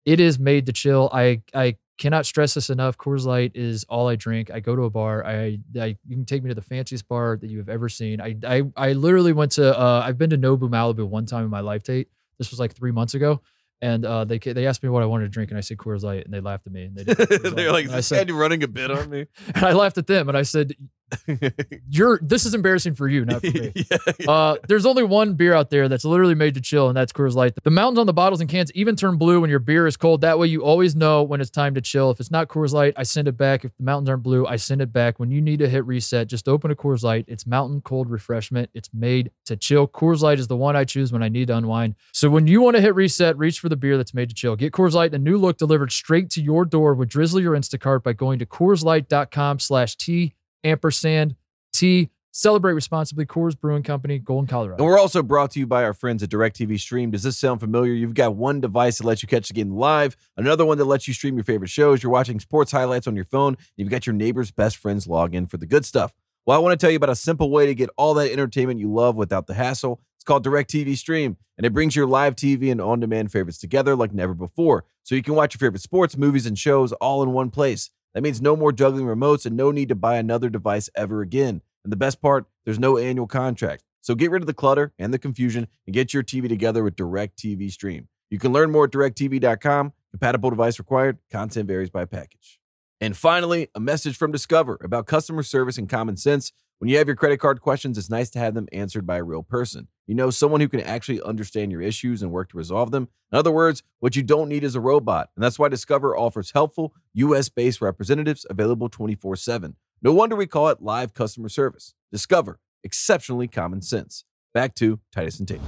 It is made to chill. I I cannot stress this enough. Coors Light is all I drink. I go to a bar. I, I you can take me to the fanciest bar that you have ever seen. I I, I literally went to uh, I've been to Nobu Malibu one time in my life, Tate. This was like three months ago, and uh, they they asked me what I wanted to drink, and I said Coors Light, and they laughed at me. And they <laughs> they're like, this said, running a bit on me. <laughs> and I laughed at them, and I said, <laughs> "You're this is embarrassing for you, not for me." <laughs> yeah, yeah. Uh, there's only one beer out there that's literally made to chill, and that's Coors Light. The mountains on the bottles and cans even turn blue when your beer is cold. That way, you always know when it's time to chill. If it's not Coors Light, I send it back. If the mountains aren't blue, I send it back. When you need to hit reset, just open a Coors Light. It's mountain cold refreshment. It's made to chill. Coors Light is the one I choose when I need to unwind. So when you want to hit reset, reach for the beer that's made to chill. Get Coors Light in a new look delivered straight to your door with Drizzly or Instacart by going to CoorsLight.com slash T ampersand T. Celebrate responsibly. Coors Brewing Company, Golden, Colorado. And we're also brought to you by our friends at DirecTV Stream. Does this sound familiar? You've got one device that lets you catch the game live, another one that lets you stream your favorite shows. You're watching sports highlights on your phone. and You've got your neighbor's best friends log in for the good stuff. Well, I want to tell you about a simple way to get all that entertainment you love without the hassle. It's called DirecTV Stream, and it brings your live TV and on demand favorites together like never before. So you can watch your favorite sports, movies, and shows all in one place. That means no more juggling remotes and no need to buy another device ever again. And the best part, there's no annual contract. So get rid of the clutter and the confusion and get your TV together with DirecTV Stream. You can learn more at directv.com. Compatible device required. Content varies by package. And finally, a message from Discover about customer service and common sense. When you have your credit card questions, it's nice to have them answered by a real person. You know, someone who can actually understand your issues and work to resolve them. In other words, what you don't need is a robot. And that's why Discover offers helpful, US based representatives available 24 7. No wonder we call it live customer service. Discover, exceptionally common sense. Back to Titus and Tate.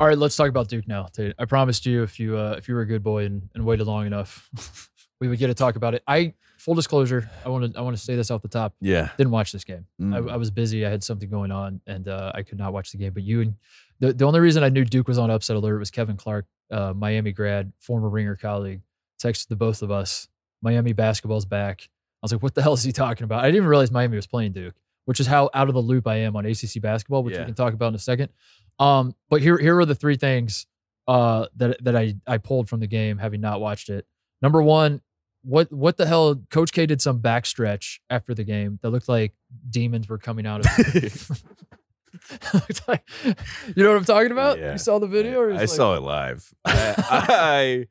All right, let's talk about Duke now. Tate. I promised you if you uh, if you were a good boy and, and waited long enough, <laughs> we would get to talk about it. I full disclosure, I want to I want to say this off the top. Yeah. Didn't watch this game. Mm. I, I was busy. I had something going on, and uh, I could not watch the game. But you and the the only reason I knew Duke was on upset alert was Kevin Clark, uh, Miami grad, former Ringer colleague, texted the both of us. Miami basketball's back. I was like, what the hell is he talking about? I didn't even realize Miami was playing Duke, which is how out of the loop I am on ACC basketball, which Yeah. we can talk about in a second. Um, but here here are the three things uh, that that I I pulled from the game, having not watched it. Number one, what what the hell? Coach K did some backstretch after the game that looked like demons were coming out of. Like- <laughs> you know what I'm talking about? Yeah. You saw the video? Or I saw it live. I,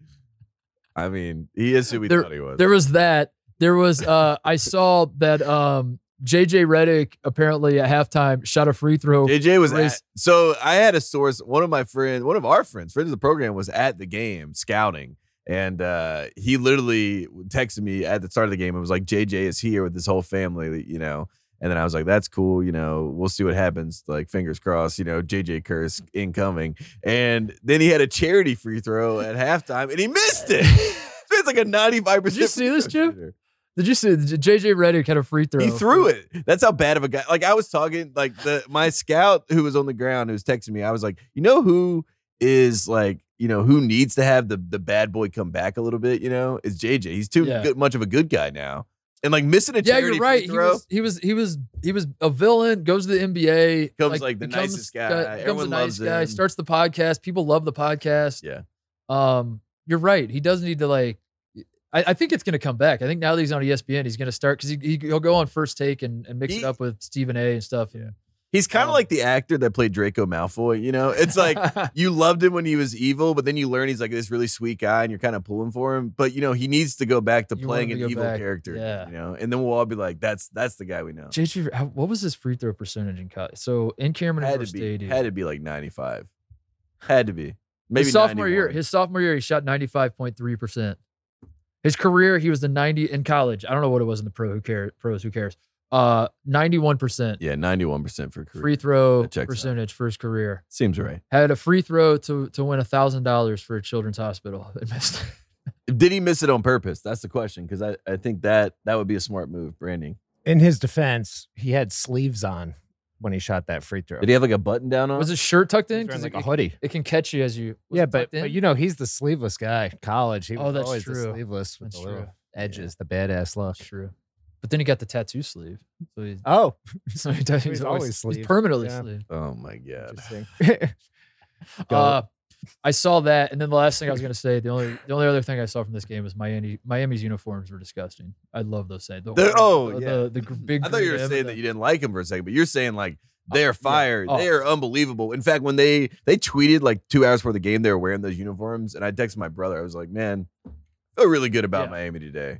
I, I mean, he is who we thought he was. There was that. There was. Uh, I <laughs> saw that. Um, JJ Redick apparently at halftime shot a free throw. JJ was at, so I had a source. One of my friends, one of our friends, friends of the program, was at the game scouting, and uh, he literally texted me at the start of the game and was like, "JJ is here with his whole family," you know. And then I was like, "That's cool, you know. We'll see what happens. Like, fingers crossed, you know. JJ Curse incoming." And then he had a charity free throw at halftime, and he missed it. <laughs> it's like a ninety-five percent. Did you see this, Jim? Did you see JJ Redick had a free throw? He threw it. That's how bad of a guy. Like I was talking, like the my scout who was on the ground who was texting me. I was like, you know who is like, you know who needs to have the the bad boy come back a little bit. You know, is JJ. He's too Yeah. good, much of a good guy now, and like missing a Yeah, you're right. He was, he was he was he was a villain. Goes to the NBA. Becomes, like, the nicest guy. Becomes Everyone a nice loves guy. him. Starts the podcast. People love the podcast. yeah, Um, you're right. He does need to like. I, I think it's going to come back. I think now that he's on ESPN, he's going to start because he, he'll go on first take and, and mix He- it up with Stephen A. and stuff. Yeah, he's kind of Um, like the actor that played Draco Malfoy. You know, it's like <laughs> you loved him when he was evil, but then you learn he's like this really sweet guy, and you're kind of pulling for him. But you know, he needs to go back to You playing him an evil back. character. Yeah. you know, and then we'll all be like, "That's that's the guy we know." JJ, what was his free throw percentage in college? So in Cameron had to be Stadium, had to be like 95 had to be maybe his sophomore year, his sophomore year, he shot 95.3 percent. His career, he was the 90 in college. I don't know what it was in the pro. Who cares? Pros, who cares? Uh, 91 percent yeah 91% for career free throw That checks out. percentage for his career. seems right Had a free throw to to win a thousand dollars for a children's hospital. <laughs> They missed. did he miss it on purpose that's the question because I, I think that that would be a smart move branding In his defense, he had sleeves on when he shot that free throw. did he have like a button down on Was his shirt tucked He in? was wearing 'Cause like it, a hoodie. it can catch you as you. was Yeah, it but, tucked in? but you know he's the sleeveless guy. College, he Oh, was that's always true. the sleeveless with That's the little true. edges, the badass look. That's true. But then he got the tattoo sleeve. So he's, Oh, <laughs> so he <laughs> does, he's he's, always always, he's permanently Yeah. sleeved. oh my god interesting. <laughs> Uh, I saw that, and then the last thing I was going to say, the only the only other thing I saw from this game was Miami. Miami's uniforms were disgusting. I love those things. The, They're- oh, the, yeah. the, the gr- big. i thought you green were M saying and that the- you didn't like them for a second but you're saying like they're yeah. fire Oh. they are unbelievable in fact when they they tweeted like two hours before the game they were wearing those uniforms and i texted my brother i was like man I feel really good about Yeah. miami today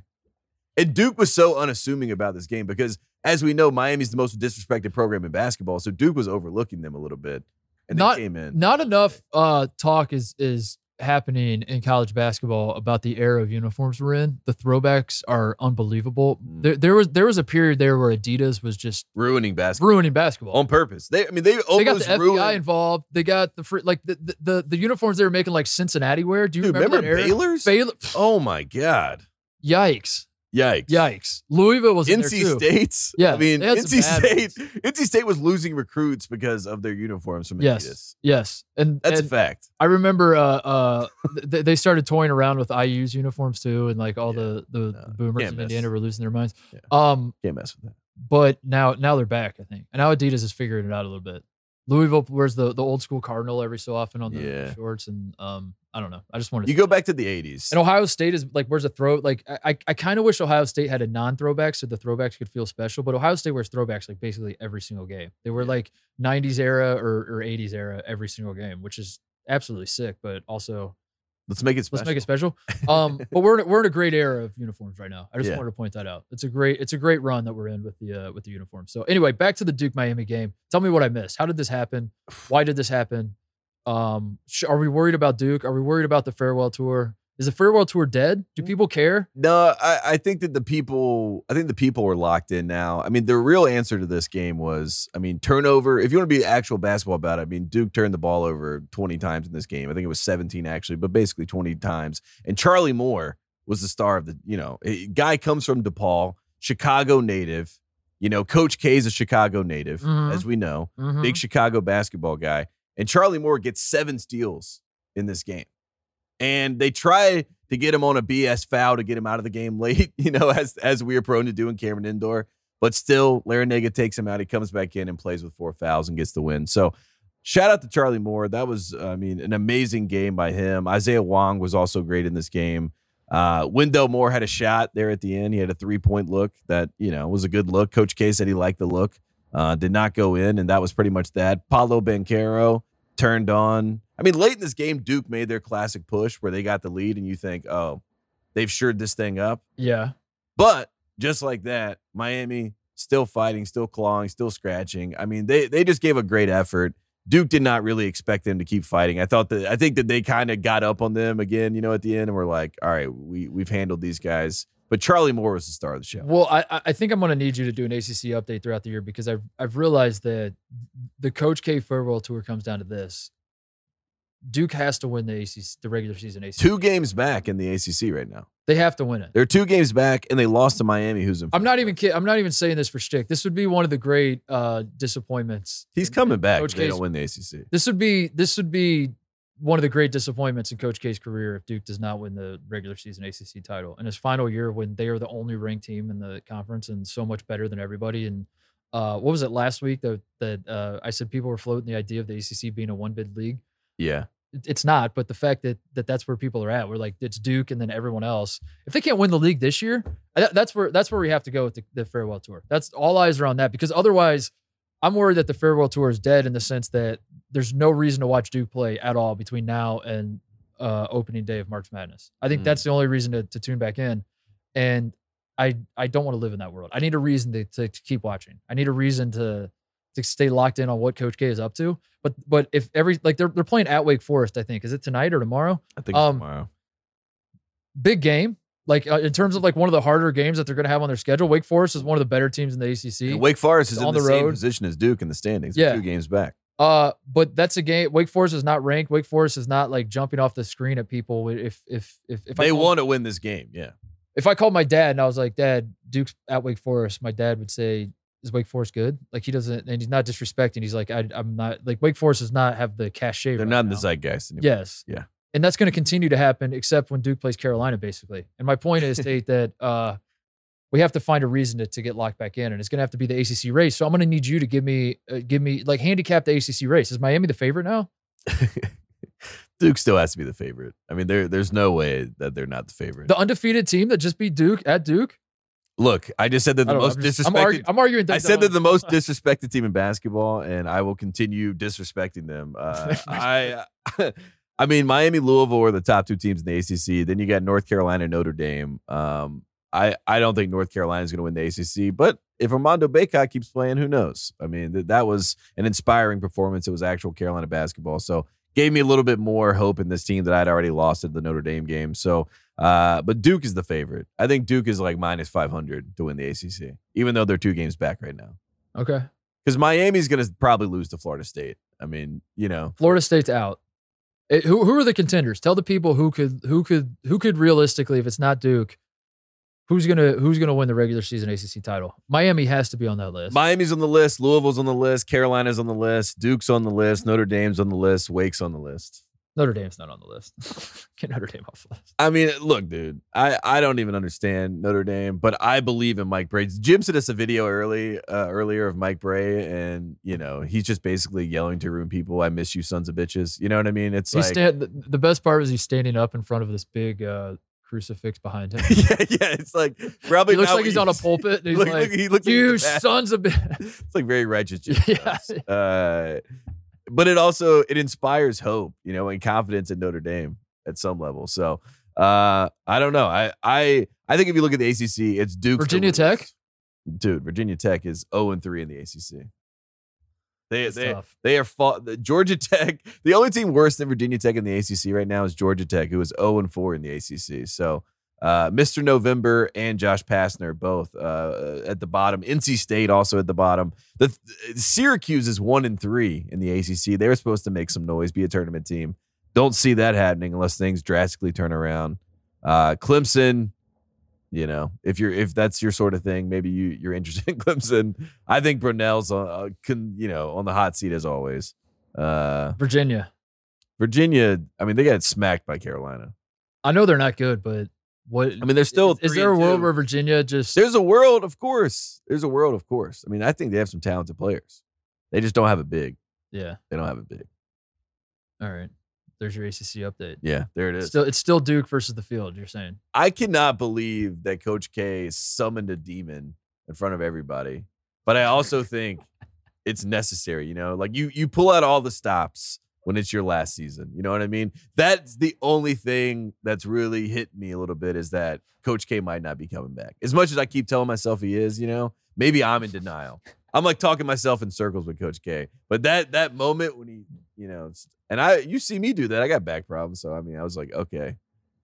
and duke was so unassuming about this game because as we know miami's the most disrespected program in basketball so duke was overlooking them a little bit and Not- they came in Not enough uh, talk is is happening in college basketball about the era of uniforms we're in. The throwbacks are unbelievable. Mm. There, there was there was a period there where Adidas was just ruining basketball ruining basketball. on purpose they i mean they almost they got the FBI ruined involved. They got the free, like the, the the the uniforms they were making like Cincinnati wear. Do you Dude, remember, remember. Baylor's? Baylor. Oh my god! Yikes! Yikes! Yikes! Louisville was NC too. State's. Yeah, I mean they had some NC State. NC State was losing recruits because of their uniforms from Yes. Adidas. Yes, and, That's and a fact. I remember uh, uh, th- they started toying around with IU's uniforms too, and like all Yeah. the the, No, boomers in miss. Indiana were losing their minds. Yeah. Um, Can't mess with that. but now now they're back, I think, and now Adidas is figuring it out a little bit. Louisville wears the the old school cardinal every so often on the Yeah. shorts, and um, I don't know. I just wanted You to go back to the '80s. And Ohio State is like, where's a throw? Like, I, I, I kind of wish Ohio State had a non-throwback so the throwbacks could feel special. But Ohio State wears throwbacks like basically every single game. They were Yeah. like '90s era or, or '80s era every single game, which is absolutely sick. But also, Let's make it special. Let's make it special. <laughs> Um, but we're in, we're in a great era of uniforms right now. I just Yeah. wanted to point that out. It's a great it's a great run that we're in with the uh, with the uniforms. So anyway, back to the Duke Miami game. Tell me what I missed. How did this happen? Why did this happen? Um, sh- are we worried about Duke? Are we worried about the farewell tour? Is the farewell tour dead? Do people care? No, I, I think that the people, I think the people were locked in now. I mean, the real answer to this game was, I mean, turnover. If you want to be actual basketball about it, I mean, Duke turned the ball over 20 times in this game. I think it was 17 actually, but basically 20 times. And Charlie Moore was the star of the, you know, a guy comes from DePaul, Chicago native. You know, Coach K is a Chicago native, Mhm. as we know, Mhm. big Chicago basketball guy. And Charlie Moore gets seven steals in this game. And they try to get him on a BS foul to get him out of the game <laughs> late, you know, as as we are prone to do in Cameron Indoor. But still, Larrañaga takes him out. He comes back in and plays with four fouls and gets the win. So shout out to Charlie Moore. That was, I mean, an amazing game by him. Isaiah Wong was also great in this game. Uh, Wendell Moore had a shot there at the end. He had a three point look that, you know, was a good look. Coach K said he liked the look. Uh, did not go in, and that was pretty much that. Paolo Banchero turned on. I mean, late in this game, Duke made their classic push where they got the lead, and you think, oh, they've shored this thing up. Yeah. But just like that, Miami still fighting, still clawing, still scratching. I mean, they they just gave a great effort. Duke did not really expect them to keep fighting. I thought that I think that they kind of got up on them again, you know, at the end, and we're like, all right, we we've handled these guys. But Charlie Moore was the star of the show. Well, I I- think I'm going to need you to do an ACC update throughout the year because I've I've realized that the Coach K farewell tour comes down to this. Duke has to win the ACC, the regular season ACC. Two games back in the ACC right now. They have to win it. They're two games back, and they lost to Miami, who's in. I'm not even kidding. I'm not even saying this for shtick. This would be one of the great uh, disappointments. He's in- coming in back. Coach if they K's- don't win the ACC. This would be this would be one of the great disappointments in Coach K's career if Duke does not win the regular season ACC title. In his final year, when they are the only ranked team in the conference and so much better than everybody. And uh, what was it last week that that uh, I said people were floating the idea of the ACC being a one bid league. Yeah, It's not, but the fact that that that's where people are at, we're like it's Duke and then everyone else. If they can't win the league this year, that's where that's where we have to go with the, the farewell tour. That's all eyes are on that because otherwise, I'm worried that the farewell tour is dead in the sense that there's no reason to watch Duke play at all between now and uh, opening day of March Madness. I think Mm. that's the only reason to, to tune back in, and I I don't want to live in that world. I need a reason to, to, to keep watching. I need a reason to to stay locked in on what Coach K is up to. But but if every like they're they're playing at Wake Forest, I think is it tonight or tomorrow? I think Um, tomorrow. Big game. Like uh, in terms of like one of the harder games that they're going to have on their schedule, Wake Forest is one of the better teams in the ACC. And Wake Forest is on the, the same road. position as Duke in the standings. Yeah. two games back. Uh, but that's a game. Wake Forest is not ranked. Wake Forest is not like jumping off the screen at people. If if if if they called- want to win this game. Yeah, If I called my dad and I was like, "Dad, Duke's at Wake Forest," my dad would say, "Is Wake Forest good?" Like he doesn't, and he's not disrespecting. He's like, I, "I'm not like Wake Forest does not have the cachet." they're right not in the zeitgeist anymore. Yes. Yeah. And that's going to continue to happen, except when Duke plays Carolina, basically. And my point is, <laughs> Tate, that uh, we have to find a reason to, to get locked back in, and it's going to have to be the ACC race. So I'm going to need you to give me, uh, give me like handicap the ACC race. Is Miami the favorite now? <laughs> Duke still has to be the favorite. I mean, there there's no way that they're not the favorite. The undefeated team that just beat Duke at Duke. Look, I just said they're the know, most I'm, just- disrespected. I'm, argu- I'm arguing. I that said they're the most disrespected team in basketball, and I will continue disrespecting them. <laughs> Uh, I, <laughs> I mean, Miami, Louisville are the top two teams in the ACC. Then you got North Carolina, Notre Dame. Um, I, I don't think North Carolina is going to win the ACC, but if Armando Bacot keeps playing, who knows? I mean, th- that was an inspiring performance. It was actual Carolina basketball, so gave me a little bit more hope in this team that I'd already lost at the Notre Dame game. So, uh, but Duke is the favorite. I think Duke is like minus five hundred to win the ACC, even though they're two games back right now Okay. because Miami's going to probably lose to Florida State. I mean, you know, Florida State's out. It- who who are the contenders? Tell the people who could who could who could realistically, if it's not Duke, who's gonna who's gonna win the regular season ACC title? Miami has to be on that list. Miami's on the list, Louisville's on the list, Carolina's on the list, Duke's on the list, Notre Dame's on the list, Wake's on the list. Notre Dame's not on the list. <laughs> Get Notre Dame off the list. I mean, look, dude, I, I don't even understand Notre Dame, but I believe in Mike Brey. Jim sent us a video early uh, earlier of Mike Brey, and you know he's just basically yelling to room people, "I miss you, sons of bitches." You know what I mean? It's He's like, stand, the, the best part is he's standing up in front of this big uh, crucifix behind him. <laughs> yeah, yeah. It's like probably He looks like he's on a <laughs> pulpit. He's Look- like, look- he looks like "You he's a bad- sons of <laughs> it's like very righteous. Yeah. Uh, but it also it inspires hope, you know, and confidence in Notre Dame. at some level. So uh, I don't know. I I I think if you look at the ACC, it's Duke, Virginia. Tech? dude. Virginia Tech is zero and three in the ACC. They That's they tough. they are fought. Georgia Tech. <laughs> The only team worse than Virginia Tech in the ACC right now is Georgia Tech, who is zero and four in the ACC. So. Uh, Mr. November and Josh Pastner both uh, at the bottom. NC State also at the bottom. The Syracuse is one and three in the ACC. They were supposed to make some noise, be a tournament team. Don't see that happening unless things drastically turn around. Uh, Clemson, you know, if you're if that's your sort of thing, maybe you you're interested in <laughs> Clemson. I think Brownell's uh, uh, can you know on the hot seat as always. Uh, Virginia. Virginia, I mean, they got smacked by Carolina. I know they're not good, but what? I mean, they're still. Is, is there a world two. where Virginia just? There's a world, of course. There's a world, of course. I mean, I think they have some talented players. They just don't have a big. yeah. They don't have a big. All right. There's your ACC update. Yeah, there it is. Still, it's still Duke versus the field. You're saying? I cannot believe that Coach K summoned a demon in front of everybody. But I also <laughs> think it's necessary, you know? Like you you pull out all the stops when it's your last season. You know what I mean? That's the only thing that's really hit me a little bit is that Coach K might not be coming back. As much as I keep telling myself he is, you know, maybe I'm in denial. I'm like talking myself in circles with Coach K. But that that moment when he, you know, and I you see me do that. I got back problems, so I mean, I was like, okay.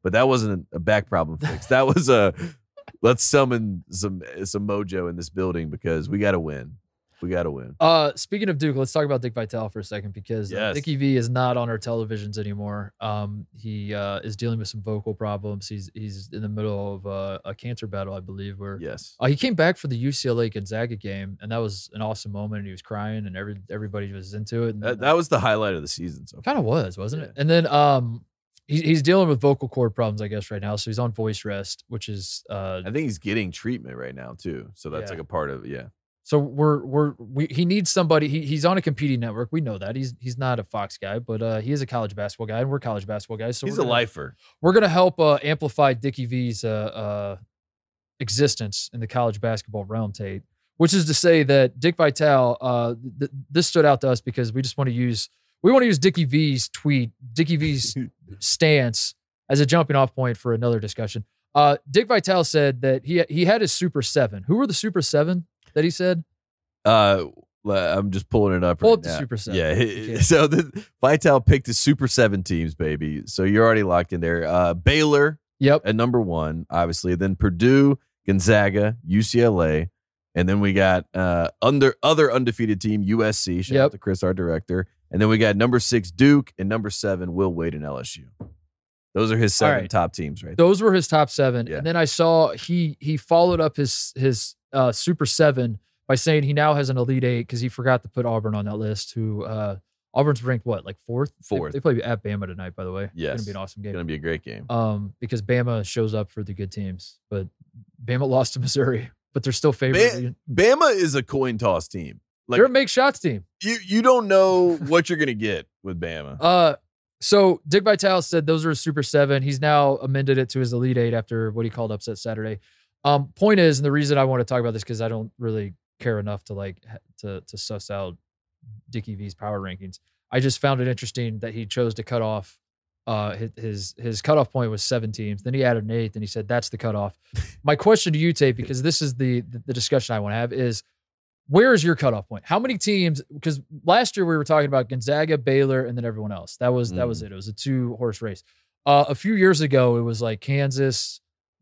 But that wasn't a back problem fix. That was a <laughs> let's summon some some mojo in this building because we got to win. We got to win. Uh, speaking of Duke, let's talk about Dick Vitale for a second because uh, Yes. Dickie V is not on our televisions anymore. Um, he uh, is dealing with some vocal problems. He's he's in the middle of uh, a cancer battle, I believe. Where Yes. uh, he came back for the UCLA Gonzaga game, and that was an awesome moment. And he was crying, and every everybody was into it. That, that was the highlight of the season so kind of was, wasn't it? And then um, he, he's dealing with vocal cord problems, I guess, right now. So he's on voice rest, which is uh, I think he's getting treatment right now too. So that's Yeah. like a part of yeah. So we're we're we he needs somebody. He, he's on a competing network. We know that he's he's not a Fox guy, but uh, he is a college basketball guy, and we're college basketball guys. So he's we're a lifer. We're gonna help uh, amplify Dickie V's uh, uh, existence in the college basketball realm, Tate. Which is to say that Dick Vitale, uh, th- this stood out to us because we just want to use we want to use Dickie V's tweet, Dickie V's <laughs> stance as a jumping off point for another discussion. Uh, Dick Vitale said that he he had his Super Seven. Who were the Super Seven that he said? Uh I'm just pulling it up Pull right up the. Super Seven. Yeah. So the Vital picked his Super 7 teams, baby. So you're already locked in there. Uh Baylor Yep. at number 1, obviously. Then Purdue, Gonzaga, UCLA, and then we got uh under other undefeated team USC. Shout Yep. out to Chris, our director. And then we got number 6 Duke and number 7 Will Wade and LSU. Those are his seven right. top teams right Those were his top seven. Yeah. And then I saw he he followed up his his uh, super seven by saying he now has an elite eight because he forgot to put Auburn on that list. Who uh, Auburn's ranked what like fourth? Fourth. They, play at Bama tonight, by the way. It's Yes. gonna be an awesome game. It's to be a great game. Um, because Bama shows up for the good teams, but Bama <laughs> lost to Missouri, but they're still favored. Ba- Bama is a coin toss team. Like they're a make shots team. you you don't know <laughs> what you're going to get with Bama. Uh, so Dick Vitale said those are super seven. He's now amended it to his elite eight after what he called upset Saturday. Um, point is, and the reason I want to talk about this because I don't really care enough to like to to suss out Dickie V's power rankings. I just found it interesting that he chose to cut off. Uh, his his cutoff point was seven teams. Then he added an eighth, and he said that's the cutoff. <laughs> My question to you, Tate, because this is the the, discussion I want to have is where is your cutoff point? How many teams? Because last year we were talking about Gonzaga, Baylor, and then everyone else. That was that was Mm. it. It was a two horse race. Uh, a few years ago, it was like Kansas,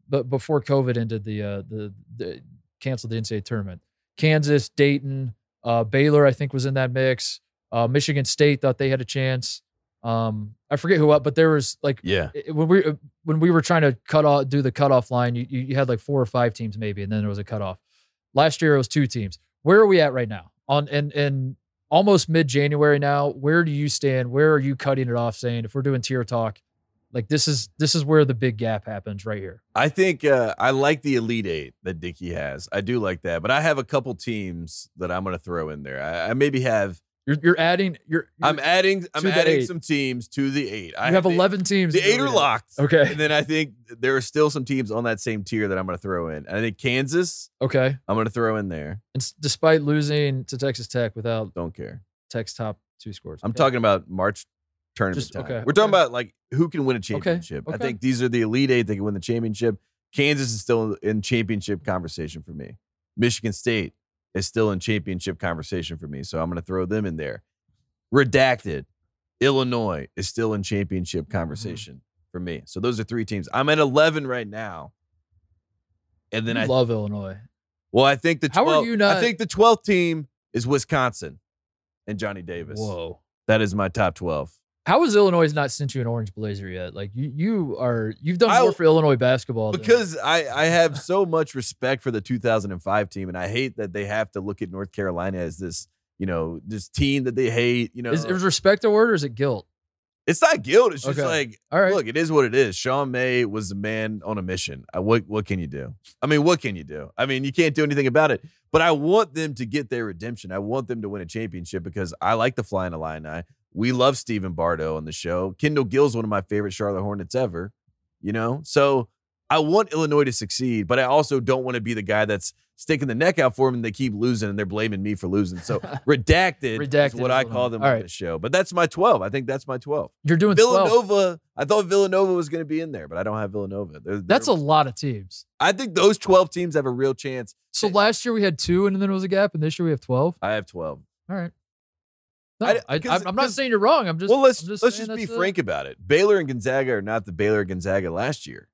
but before COVID ended, the uh, the, the canceled the NCAA tournament. Kansas, Dayton, uh, Baylor, I think was in that mix. Uh, Michigan State thought they had a chance. Um, I forget who up, but there was like yeah. it- when we when we were trying to cut off do the cutoff line, you, you you had like four or five teams maybe, and then there was a cutoff. Last year it was two teams. Where are we at right now? On and and almost mid January now. Where do you stand? Where are you cutting it off? Saying if we're doing tier talk, like this is this is where the big gap happens right here. I think uh, I like the Elite Eight that Dickie has. I do like that, but I have a couple teams that I'm going to throw in there. I, I maybe have. You're you're adding you're, you're I'm adding. I'm adding eight. some teams to the eight. I you have the- 11 teams. The eight are locked. Okay. And then I think there are still some teams on that same tier that I'm going to throw in. I think Kansas. Okay. I'm going to throw in there. And despite losing to Texas Tech without Don't care. Tech's top two scores. I'm Okay. talking about March tournament Just- time. okay, We're talking okay. about like who can win a championship. I okay. think these are the elite eight that can win the championship. Kansas is still in championship conversation for me. Michigan State is still in championship conversation for me. So I'm going to throw them in there. Redacted. Illinois is still in championship Mm-hmm. conversation for me. So those are three teams. I'm at 11 right now. And then You I love Illinois. well, I think the How are 12th, you not- I think the 12th team is Wisconsin and Johnny Davis. Whoa. That is my top 12. How has Illinois not sent you an orange blazer yet? Like you, you are you've done I- more for Illinois basketball than- Because I, I have so much respect for the 2005 team, and I hate that they have to look at North Carolina as this, you know, this team that they hate. You know, is, is respect a word or is it guilt? it's not guilt. It's just Okay. like, All right. look, it is what it is. Sean May was a man on a mission. I, what what can you do? I mean, what can you do? I mean, you can't do anything about it. But I want them to get their redemption. I want them to win a championship because I like the Flying Illini. We love Stephen Bardo on the show. Kendall Gill's one of my favorite Charlotte Hornets ever. You know, so I want Illinois to succeed, but I also don't want to be the guy that's sticking the neck out for them and they keep losing and they're blaming me for losing. So redacted, <laughs> Redacted is what is I call them All on right. the show. But that's my 12. I think that's my 12. You're doing 12. Villanova. I thought Villanova was going to be in there, but I don't have Villanova. They're- That's a lot of teams. I think those twelve teams have a real chance. So last year we had two and then there was a gap, and this year we have 12. I have twelve. All right. No, I- am not saying you're wrong. I'm just well, let's I'm let's just be frank about it. Baylor and Gonzaga are not the Baylor Gonzaga last year,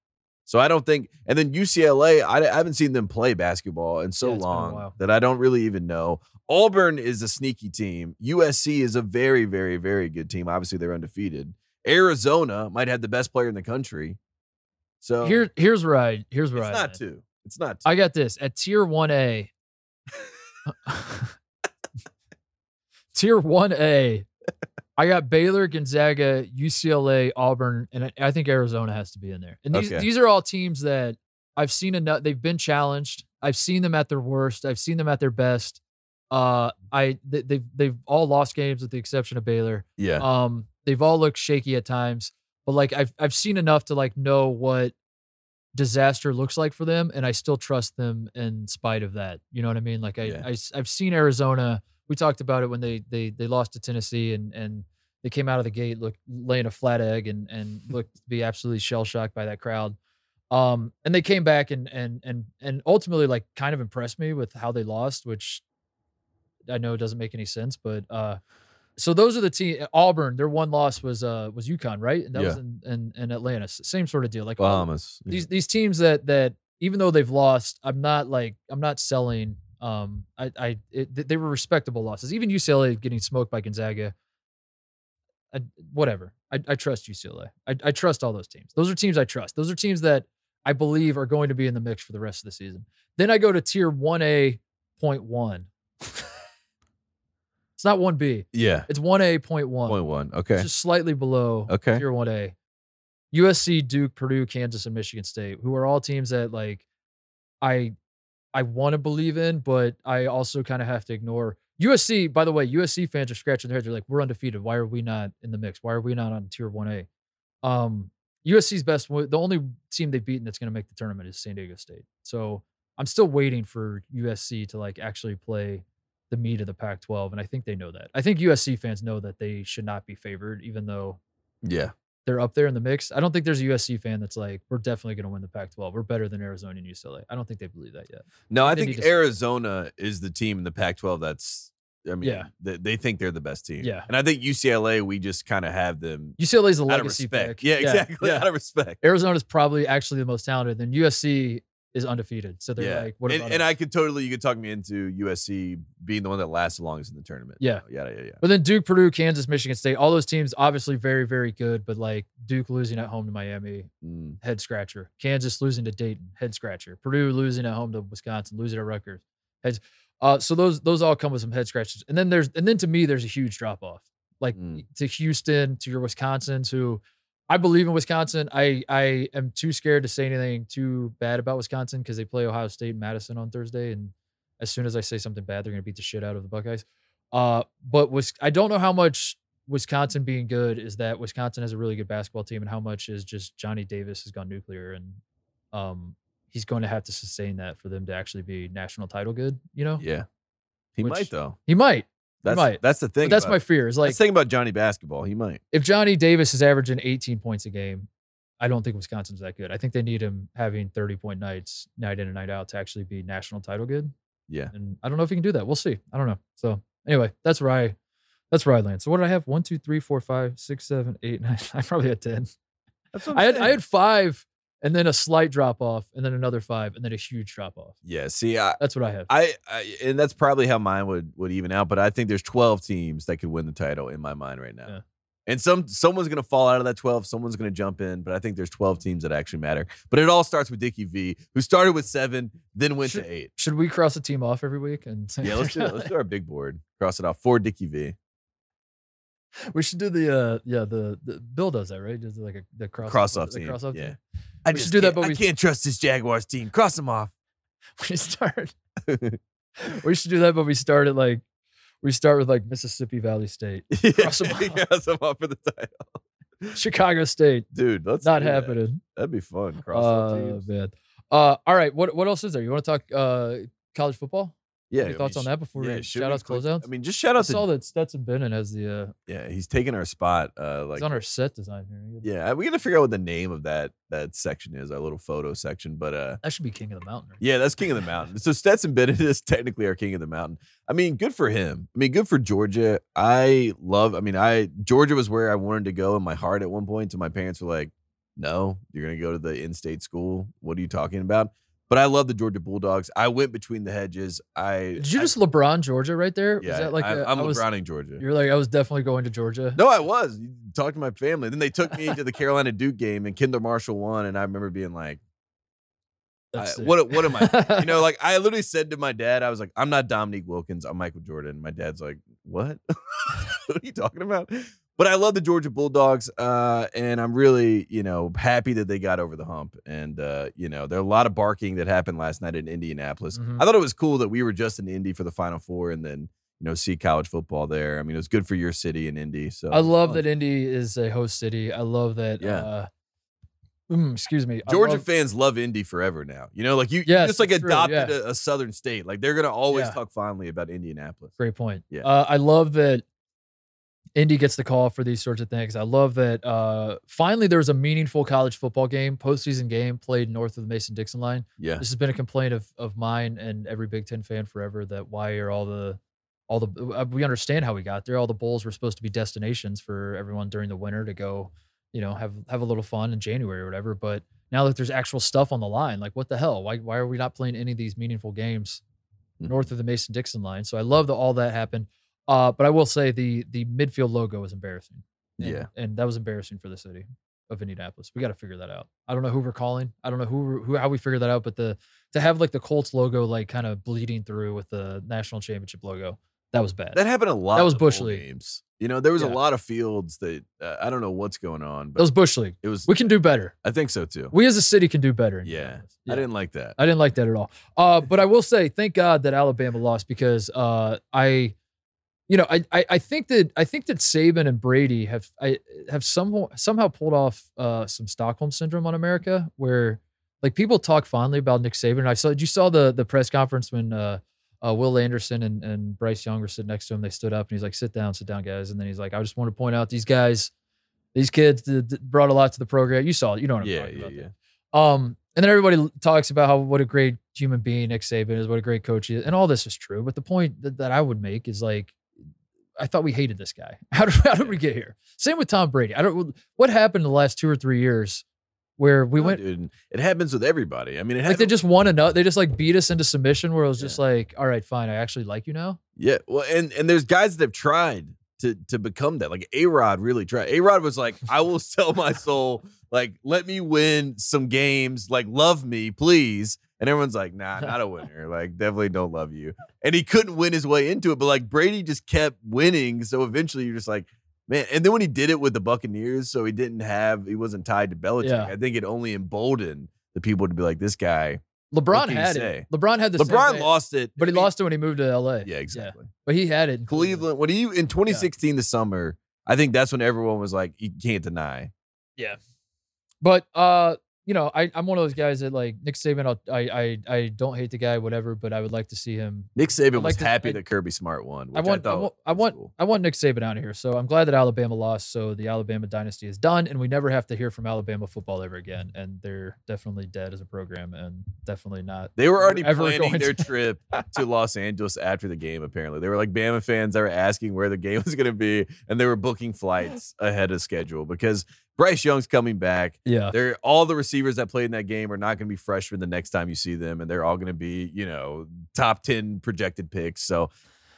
so I don't think. And then UCLA, I, I haven't seen them play basketball in so Yeah, it's been a long that I don't really even know. Auburn is a sneaky team. USC is a very, very, very good team. Obviously, they're undefeated. Arizona might have the best player in the country. So Here, here's where I here's where it's I not two. It's not two. I got this at tier one A. <laughs> <laughs> <laughs> tier one A. I got Baylor, Gonzaga, UCLA, Auburn, and I- think Arizona has to be in there. And these Okay. these are all teams that I've seen enough. They've been challenged. I've seen them at their worst. I've seen them at their best. Uh, I they, they've they've all lost games with the exception of Baylor. yeah. Um, they've all looked shaky at times, but like I've I've seen enough to like know what disaster looks like for them, and I still trust them in spite of that. You know what I mean? Like I, Yeah. I have seen Arizona. We talked about it when they they they lost to Tennessee and and they came out of the gate look laying a flat egg and and <laughs> looked to be absolutely shell shocked by that crowd. Um, and they came back and and and and ultimately like kind of impressed me with how they lost, which I know doesn't make any sense, but uh so those are the team Auburn, their one loss was uh was UConn, right? And that was Yeah. in, in in Atlanta. Same sort of deal. Like Bahamas. these these teams that that even though they've lost, I'm not like I'm not selling. Um, I I it, they were respectable losses. Even UCLA getting smoked by Gonzaga. I, whatever. I, I trust UCLA. I, I trust all those teams. Those are teams I trust. Those are teams that I believe are going to be in the mix for the rest of the season. Then I go to tier one A point one. it's not one B. yeah. It's one A point one Point one. Okay. just slightly below Okay. tier 1A. USC, Duke, Purdue, Kansas, and Michigan State, who are all teams that like I I want to believe in, but I also kind of have to ignore. USC, by the way, USC fans are scratching their heads. They're like, we're undefeated. Why are we not in the mix? Why are we not on tier 1A? Um, USC's best, the only team they've beaten that's going to make the tournament is San Diego State. So I'm still waiting for USC to like actually play the meat of the Pac 12. And I think they know that. I think USC fans know that they should not be favored, even though Yeah. They're up there in the mix. I don't think there's a USC fan that's like, we're definitely going to win the Pac 12. We're better than Arizona and UCLA. I don't think they believe that yet. No, I think Arizona is the team in the Pac-12 that's. I mean, Yeah. they, they think they're the best team. Yeah. and I think UCLA, we just kind of have them UCLA is a out of legacy respect. pick. Yeah, exactly. yeah. Out of respect. Arizona's probably actually the most talented. Then USC is undefeated. So they're yeah, like, what and, about and us? I could totally, you could talk me into USC being the one that lasts the longest in the tournament. Yeah. yeah, yeah, yeah. But then Duke, Purdue, Kansas, Michigan State, all those teams obviously very, very good. But like Duke losing at home to Miami, Mm, head scratcher. Kansas losing to Dayton, head scratcher. Purdue losing at home to Wisconsin, losing at Rutgers, heads. Uh, so those those all come with some head scratches. And then there's and then to me there's a huge drop off, like Mm. to Houston, to your Wisconsins, who I believe in Wisconsin. I I am too scared to say anything too bad about Wisconsin because they play Ohio State and Madison on Thursday, and as soon as I say something bad, they're gonna beat the shit out of the Buckeyes. Uh, but was I don't know how much Wisconsin being good is that Wisconsin has a really good basketball team, and how much is just Johnny Davis has gone nuclear, and um, he's going to have to sustain that for them to actually be national title good. You know, yeah, he Which- might though. he might. That's might. that's the thing. But that's my fear. Is like that's the thing about Johnny basketball. He might. if Johnny Davis is averaging 18 points a game, I don't think Wisconsin's that good. I think they need him having 30 point nights, night in and night out, to actually be national title good. Yeah. And I don't know if he can do that. We'll see. I don't know. So anyway, that's where I that's where I land. So what did I have? One, two, three, four, five, six, seven, eight, <laughs> nine. I probably had 10. That's what I'm I had I had five and then a slight drop off and then another five and then a huge drop off. Yeah. See, I, That's what I have. I, I and that's probably how mine would would even out. But I think there's 12 teams that could win the title in my mind right now. Yeah. And some someone's gonna fall out of that 12. Someone's gonna jump in. But I think there's 12 teams that actually matter. But it all starts with Dickie V, who started with seven, then went Should- to eight. Should we cross a team off every week and Yeah, let's do it. Let's do our big board. Cross it off for Dickie V. We should do the uh yeah the, the Bill does that right? Does like a the cross Cross off team. cross off yeah. team. I We just do that, but I we- can't trust this Jaguars team. Cross them off. <laughs> We start. we should do that, but we start at like we start with like Mississippi Valley State, <laughs> Cross 'em <laughs> off. Cross them off for the title. Chicago State. Dude, let's Not that. happening. That'd be fun. Cross off Uh, man. Uh, all right. What what else is there? You want to talk uh college football? Yeah. Any I thoughts mean, on that before yeah, we shout outs, closeouts? I mean, just shout I out to saw that Stetson Bennett has the uh yeah. He's taking our spot. Uh, like he's on our set design here. yeah, we gotta figure out what the name of that that section is. Our little photo section, but uh. That should be King of the Mountain. Right? Yeah, that's King of the Mountain. So Stetson Bennett <laughs> is technically our King of the Mountain. I mean, good for him. I mean, good for Georgia. I love. I mean, I Georgia was where I wanted to go in my heart at one point. So my parents were like, "No, you're gonna go to the in-state school. What are you talking about?" But I love the Georgia Bulldogs. I went between the hedges. I Did you I- just LeBron Georgia right there? yeah, was that like I, a- I'm I was, LeBroning Georgia. You're like I was definitely going to Georgia. No, I was. You talked to my family. Then they took me to the Carolina Duke game, and Kendall Marshall won. And I remember being like, I- what what am I? <laughs> you know, like I literally said to my dad, I was like, I'm not Dominique Wilkins, I'm Michael Jordan. My dad's like, What? <laughs> what are you talking about? But I love the Georgia Bulldogs, uh, and I'm really, you know, happy that they got over the hump. And uh, you know, there are a lot of barking that happened last night in Indianapolis. Mhm. I thought it was cool that we were just in Indy for the Final Four, and then you know, see college football there. I mean, it was good for your city in Indy. So I love that Indy is a host city. I love that. Yeah. Uh, mm, excuse me. Georgia love- fans love Indy forever now. You know, like you, you just like it's true, adopted yeah. a, a southern state. Like they're gonna always Yeah. talk fondly about Indianapolis. Great point. Yeah. Uh, I love that Indy gets the call for these sorts of things. I love that uh, finally there was a meaningful college football game, postseason game played north of the Mason Dixon line. Yeah, This has been a complaint of of mine and every Big Ten fan forever that why are all the all the uh, we understand how we got there. All the bowls were supposed to be destinations for everyone during the winter to go, you know, have have a little fun in January or whatever. But now that there's actual stuff on the line, like what the hell? Why why are we not playing any of these meaningful games Mhm. north of the Mason Dixon line? So I love that all that happened. Uh, but I will say the the midfield logo is embarrassing. And, Yeah. and that was embarrassing for the city of Indianapolis. We got to figure that out. I don't know who we're calling. I don't know who who how we figure that out. But the to have like the Colts logo like kind of bleeding through with the national championship logo, that was bad. that happened a lot. That was in the bowl Bush League. games. You know, there was a lot of fields that uh, I don't know what's going on, but was Bush League. it was. We can do better. I think so too. We as a city can do better. in Yeah. I didn't like that. I didn't like that at all. Uh, but I will say, thank God that Alabama lost because uh, I, you know, I, I I think that I think that Saban and Brady have I have somehow somehow pulled off uh, some Stockholm syndrome on America, where like people talk fondly about Nick Saban. I saw you saw the the press conference when uh, uh, Will Anderson and, and Bryce Young were sitting next to him. They stood up and he's like, "Sit down, sit down, guys." And then he's like, "I just want to point out these guys." These kids did- did- brought a lot to the program. You saw it. You know what I'm Yeah, talking yeah, about. yeah. Um, and then everybody talks about how what a great human being Nick Saban is, what a great coach he is, and all this is true. But the point that, that I would make is like, I thought we hated this guy. <laughs> How did, how did we get here? Same with Tom Brady. I don't. What happened in the last two or three years where we No, went dude, it happens with everybody. I mean, it like they just won enough. They just like beat us into submission where it was Yeah. just like, all right, fine, I actually like you now. Yeah, well, and and there's guys that have tried to to become that. Like A Rod really tried. A Rod was like, I will <laughs> sell my soul. Like, let me win some games. Like, love me, please. And everyone's like, Nah, <laughs> not a winner. Like, definitely don't love you. And he couldn't win his way into it. But like Brady just kept winning. So eventually, you're just like. Man, and then when he did it with the Buccaneers, so he didn't have, he wasn't tied to Belichick. Yeah. I think it only emboldened the people to be like, this guy. LeBron you had say? it. LeBron had the LeBron lost it, but he I mean, lost it when he moved to LA. Yeah, exactly. But he had it. Cleveland. When he in 2016, the summer, I think that's when everyone was like, you can't deny. Yeah. But uh, you know, I, I'm one of those guys that like Nick Saban. I'll, I I I don't hate the guy, whatever, but I would like to see him. Nick Saban like was to- happy I- that Kirby Smart won. I want, I, thought want, I want, cool. I want Nick Saban out of here. So I'm glad that Alabama lost. So the Alabama dynasty is done, and we never have to hear from Alabama football ever again. And they're definitely dead as a program, and definitely not. They were already planning their to- trip <laughs> to Los Angeles after the game. Apparently, they were like Bama fans that were asking where the game was going to be, and they were booking flights ahead of schedule because Bryce Young's coming back. Yeah, They're all the receivers that played in that game are not going to be freshmen the next time you see them, and they're all going to be you know top ten projected picks. So.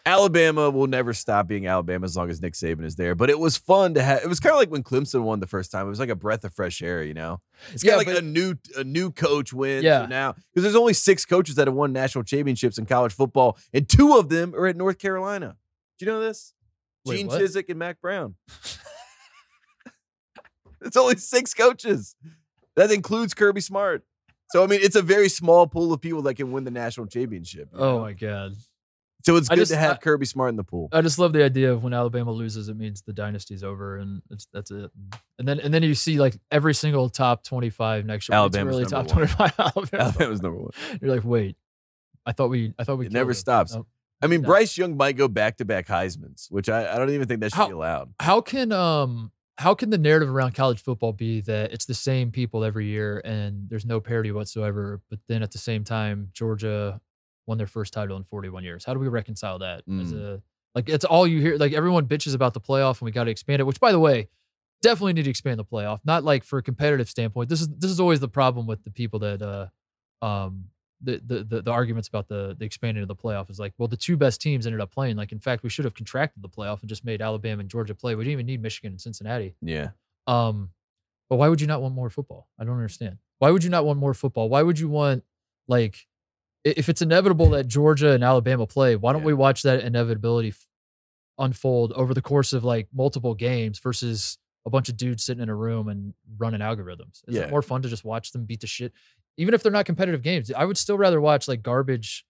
Alabama will never stop being Alabama as long as Nick Saban is there. But it was fun to have. It was kind of like when Clemson won the first time. It was like a breath of fresh air, you know. It's kind of like a new a new coach wins. Yeah. Now because there's only six coaches that have won national championships in college football, and two of them are at North Carolina. Do you know this? Wait, Gene what? Chizik and Mack Brown. <laughs> it's only six coaches. That includes Kirby Smart. So I mean, it's a very small pool of people that can win the national championship. Oh know? my god. So it's good just- to have I- Kirby Smart in the pool. I just love the idea of when Alabama loses, it means the dynasty's over, and it's that's it. And then and then you see like every single top twenty five next year. it's Alabama's really top twenty five. Alabama. <laughs> Alabama's number one. You're like, wait, I thought we, I thought we. It never them. stops. Nope. I mean, No. Bryce Young might go back to back Heisman's, which I, I don't even think that should How- be allowed. How can um how can the narrative around college football be that it's the same people every year and there's no parity whatsoever, but then at the same time Georgia won their first title in 41 years? How do we reconcile that? As Mm. a like it's all you hear. Like everyone bitches about the playoff and we got to expand it. Which by the way, definitely need to expand the playoff. Not like for a competitive standpoint. This is this is always the problem with the people that uh um the the the, the arguments about the the expanding of the playoff is like, well, the two best teams ended up playing. Like in fact, we should have contracted the playoff and just made Alabama and Georgia play. We didn't even need Michigan and Cincinnati. Yeah. Um, but why would you not want more football? I don't understand. Why would you not want more football? Why would you want like if it's inevitable that Georgia and Alabama play, why don't Yeah. we watch that inevitability unfold over the course of like multiple games versus a bunch of dudes sitting in a room and running algorithms? Is Yeah. it more fun to just watch them beat the shit? Even if they're not competitive games, I would still rather watch like garbage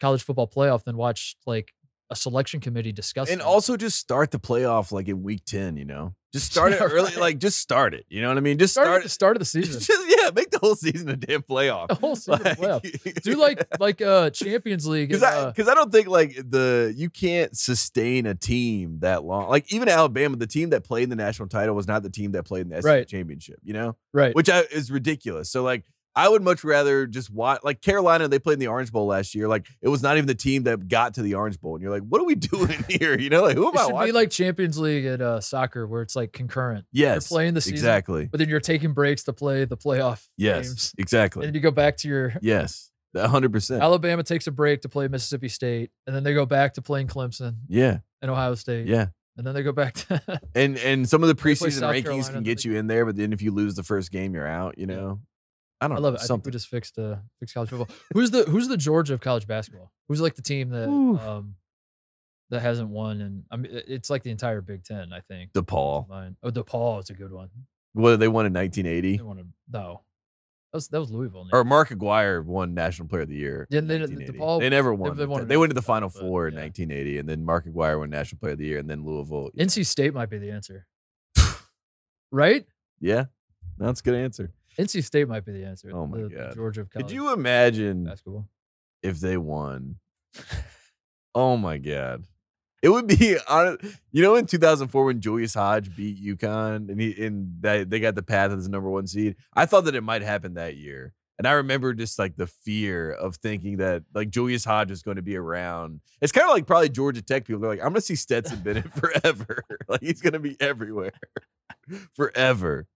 college football playoff than watch like a selection committee discuss. And them. also just start the playoff like in week 10, you know? Just <laughs> start it early. right. Like just start it. You know what I mean? Just start at start the start of the season. <laughs> Just, yeah, make the whole season a damn playoff. <laughs> the whole season playoff. do like like uh Champions League. because I uh, I don't think like the you can't sustain a team that long. Like even Alabama, the team that played in the national title was not the team that played in the SEC Right. championship. You know, right. which I, is ridiculous. So like. I would much rather just watch like Carolina. They played in the Orange Bowl last year. Like it was not even the team that got to the Orange Bowl, and you're like, "What are we <laughs> doing here?" You know, like who am It I should be like Champions League at uh, soccer, where it's like concurrent. yes, You're playing the season, exactly. but then you're taking breaks to play the playoff Yes, games, exactly. and then you go back to your. Yes, hundred percent. Alabama takes a break to play Mississippi State, and then they go back to playing Clemson Yeah, and Ohio State, yeah. and then they go back to. And and some of the <laughs> preseason rankings Carolina, can get you in there, but then if you lose the first game, you're out. You know, I don't I know. love it. I think we just fixed uh fixed college football. Who's the Who's the Georgia of college basketball? Who's like the team that Ooh. um that hasn't won? And I mean, it's like the entire Big Ten. I think. DePaul. Mine. Oh, DePaul is a good one. What they won in 1980, They want to no. That was that was Louisville. or Mark Aguirre won National Player of the Year. Yeah, they- 1980. DePaul- they never won. they the- won They, went to the Final but Four in yeah. 1980, and then Mark Aguirre won National Player of the Year, and then Louisville. yeah. NC State might be the answer. <laughs> right? Yeah, that's a good answer. NC State might be the answer. Oh my the- God. Georgia of college Could you imagine basketball. if they won? <laughs> Oh my god. It would be <laughs> on you know in 2004 when Julius Hodge beat UConn and he and that they got the path as the number one seed. I thought that it might happen that year. And I remember just like the fear of thinking that like Julius Hodge is going to be around. It's kind of like probably Georgia Tech people. They're like, I'm gonna see Stetson Bennett <laughs> forever. like he's gonna be everywhere. forever.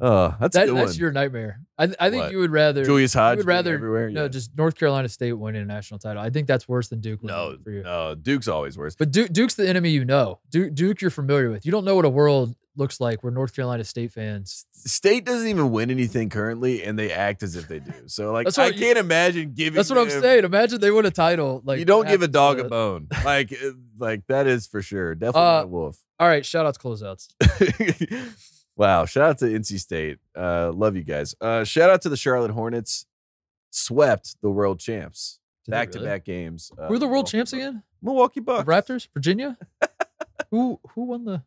Oh, that's a That, that's your nightmare. I, I think What? you would rather Julius you would rather everywhere. no Yeah. just North Carolina State winning a national title. I think that's worse than Duke. no, for you. no, Duke's always worse. But Duke, Duke's the enemy you know. Duke, Duke, you're familiar with. You don't know what a world looks like where North Carolina State fans. State doesn't even win anything currently, and they act as if they do. So, like, I what you- can't imagine giving. That's what I'm saying. Imagine they win a title. Like you don't give a dog a bone. <laughs> Like, uh, like that is for sure. Definitely Uh, not a wolf. All right, shout outs, closeouts. <laughs> wow! Shout out to NC State. Uh, love you guys. Uh, shout out to the Charlotte Hornets. Swept the world champs. Back to back games. Uh, Who are the world champs again? Milwaukee The Bucks. Raptors, Virginia. <laughs> who who won the?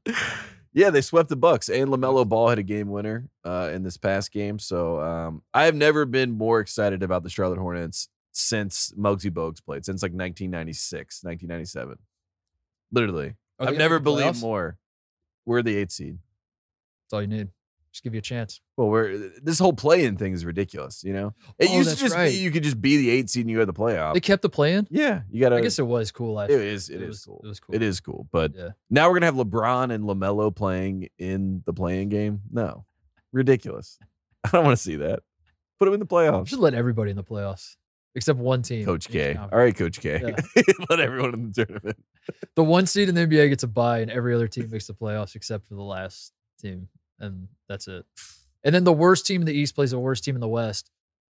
Yeah, they swept the Bucks, and Lamelo Ball had a game winner uh, in this past game. So um, I have never been more excited about the Charlotte Hornets since Muggsy Bogues played, since like 1996, 1997. Literally, I've never believed playoffs? more. We're the eighth seed. That's all you need. Just give you a chance. Well, we're this whole play-in thing is ridiculous. You know, it Oh, used to just right. be you could just be the eight seed and you to the playoff. They kept the play-in. yeah, you gotta. I guess it was cool last it is. It is was, cool. It was cool. It is cool, but Yeah. now we're gonna have LeBron and Lamelo playing in the playing game. No, ridiculous. <laughs> I don't want to see that. Put them in the playoffs. should let everybody in the playoffs except one team. Coach K. All right, Coach K. Yeah. <laughs> Let everyone in the tournament. The one seed in the NBA gets a bye, and every other team makes the playoffs except for the last team, and that's it. And then the worst team in the East plays the worst team in the West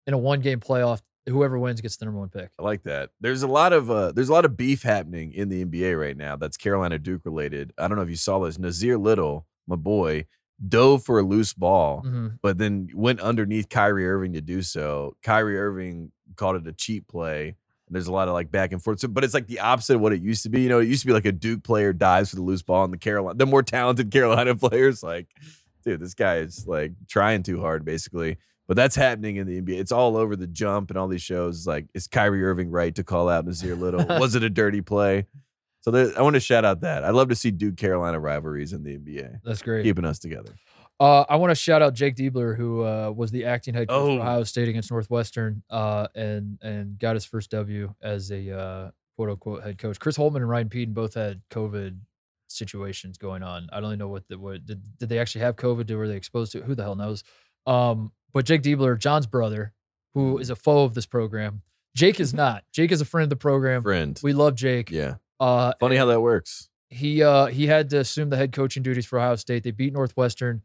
in a one-game playoff. Whoever wins gets the number one pick. I like that. There's a lot of uh, there's a lot of beef happening in the NBA right now. That's Carolina Duke related. I don't know if you saw this. Nassir Little, my boy, dove for a loose ball. Mhm. but then went underneath Kyrie Irving to do so. Kyrie Irving called it a cheap play. There's a lot of like back and forth. So, but it's like the opposite of what it used to be. You know, it used to be like a Duke player dives for the loose ball, and the Carolina, the more talented <laughs> Carolina players, like, dude, this guy is like trying too hard, basically. But that's happening in the NBA. It's all over the jump and all these shows. Like, is Kyrie Irving right to call out Nassir Little? <laughs> Was it a dirty play? So there, I want to shout out that. I'd love to see Duke Carolina rivalries in the NBA, That's great. keeping us together. Uh, I want to shout out Jake Diebler, who uh, was the acting head coach Oh. for Ohio State against Northwestern, uh, and and got his first W as a uh, quote unquote head coach. Chris Holtmann and Ryan Pedon both had COVID situations going on. I don't even know what the what did did they actually have COVID? Were they exposed to? it? Who the hell knows? Um, but Jake Diebler, Jon's brother, who is a foe of this program. Jake is <laughs> not. Jake is a friend of the program. Friend. We love Jake. Yeah. Uh, Funny how that works. he uh he had to assume the head coaching duties for Ohio State. They beat Northwestern,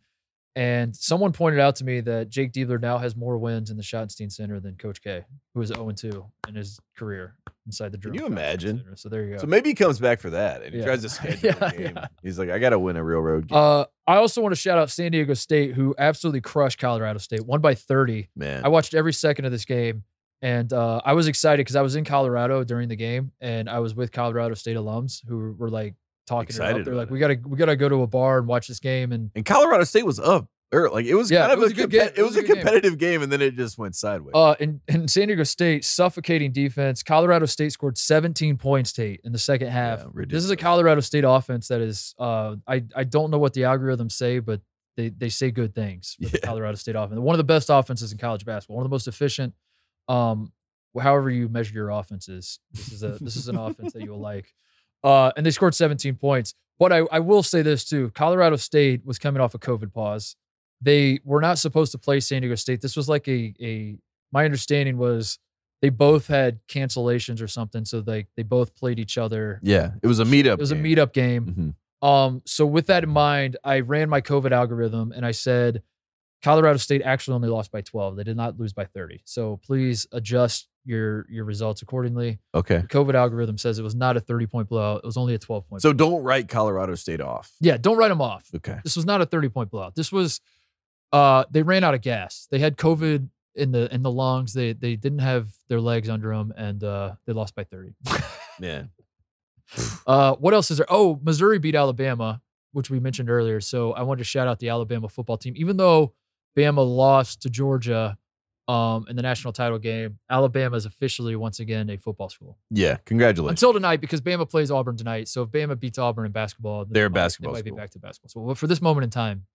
and someone pointed out to me that Jake Diebler now has more wins in the Schottenstein Center than Coach K, who is 0 2 in his career inside the Can you imagine? Center. So there you go. So maybe he comes back for that and he Yeah. tries to <laughs> schedule Yeah, a game. yeah. <laughs> He's like, I got to win a real road game. uh, I also want to shout out San Diego State, who absolutely crushed Colorado State, won by 30. Man. I watched every second of this game, and uh, I was excited because I was in Colorado during the game, and I was with Colorado State alums who were like talking about it Excited. They're like. "We gotta, we gotta go to a bar and watch this game." And and Colorado State was up. Or like it was Yeah, kind it of was a, good. It was a good game. competitive game. and then it just went sideways. Uh, in, in San Diego State, suffocating defense. Colorado State scored 17 points, Tate, in the second half. this is a. Colorado State offense that is, uh, I, I don't know what the algorithms say, but they, they say good things <laughs> for the Colorado State offense. One of the best offenses in college basketball, one of the most efficient. Um, however you measure your offenses, this is a this is an offense that you will like. Uh, and they scored 17 points. But I, I will say this too: Colorado State was coming off a COVID pause. They were not supposed to play San Diego State. This was like a a. My understanding was they both had cancellations or something, so they they both played each other. yeah, it was a meetup. It was game. a meetup game. Mhm. Um, so with that in mind, I ran my COVID algorithm and I said Colorado State actually only lost by 12. They did not lose by 30. So please adjust your your results accordingly. Okay. The COVID algorithm says it was not a 30 point blowout. It was only a 12 point. So don't write Colorado State off. yeah, don't write them off. Okay. This was not a 30 point blowout. This was uh they ran out of gas. They had COVID in the in the lungs. They they didn't have their legs under them and uh they lost by 30. <laughs> Yeah. Uh, what else is there? Oh, Missouri beat Alabama, which we mentioned earlier. So I wanted to shout out the Alabama football team. Even though Bama lost to Georgia um, in the national title game, Alabama is officially once again a football school Yeah. Congratulations. until tonight because Bama plays Auburn tonight. So if Bama beats Auburn in basketball, then They're they a might- basketball They might be back to basketball. So but for this moment in time,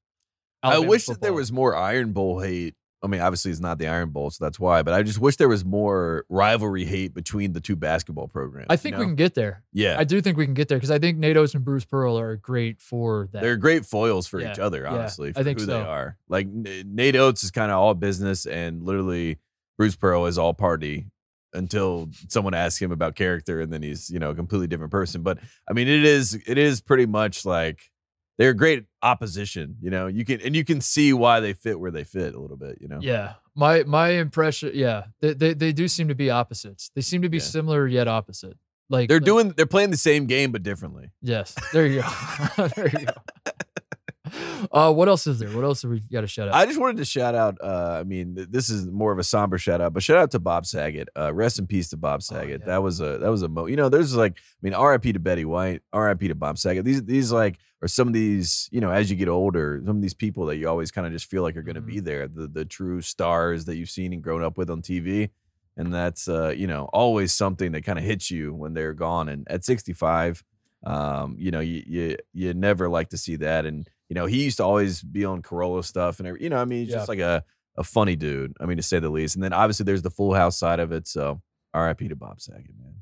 I Alabama wish that there was more Iron Bowl hate. I mean, obviously it's not the Iron Bowl, so that's why. But I just wish there was more rivalry hate between the two basketball programs. I you think know? we can get there. Yeah, I do think we can get there because I think Nate Oats and Bruce Pearl are great for that. they're great foils for each Yeah, other. yeah, Honestly, I think who so. they are. Like Nate Oats is kind of all business, and literally Bruce Pearl is all party until someone asks him about character, and then he's you know a completely different person. But I mean, it is it is pretty much like they're great opposition. You know, you can and you can see why they fit where they fit a little bit. You know, Yeah. My my impression, yeah, they, they they do seem to be opposites. They seem to be Yeah. similar yet opposite. Like they're like- doing they're playing the same game but differently. Yes, there you go. <laughs> there you go. <laughs> <laughs> Uh, what else is there? What else have we got to shout out? I just wanted to shout out. Uh, I mean, th- this is more of a somber shout out, but shout out to Bob Saget. Uh, rest in peace to Bob Saget. yeah. That was a that was a mo. You know, there's like, I mean, R.I.P. to Betty White. R.I.P. to Bob Saget. These these like are some of these. You know, as you get older, some of these people that you always kind of just feel like are going to be there. The the true stars that you've seen and grown up with on TV. And that's uh, you know always something that kind of hits you when they're gone. And at 65, um, you know you you you never like to see that. And you know he used to always be on Corolla stuff and you know I mean he's just like a a funny dude. I mean to say the least. And then obviously there's the Full House side of it. So R.I.P. to Bob Saget, man.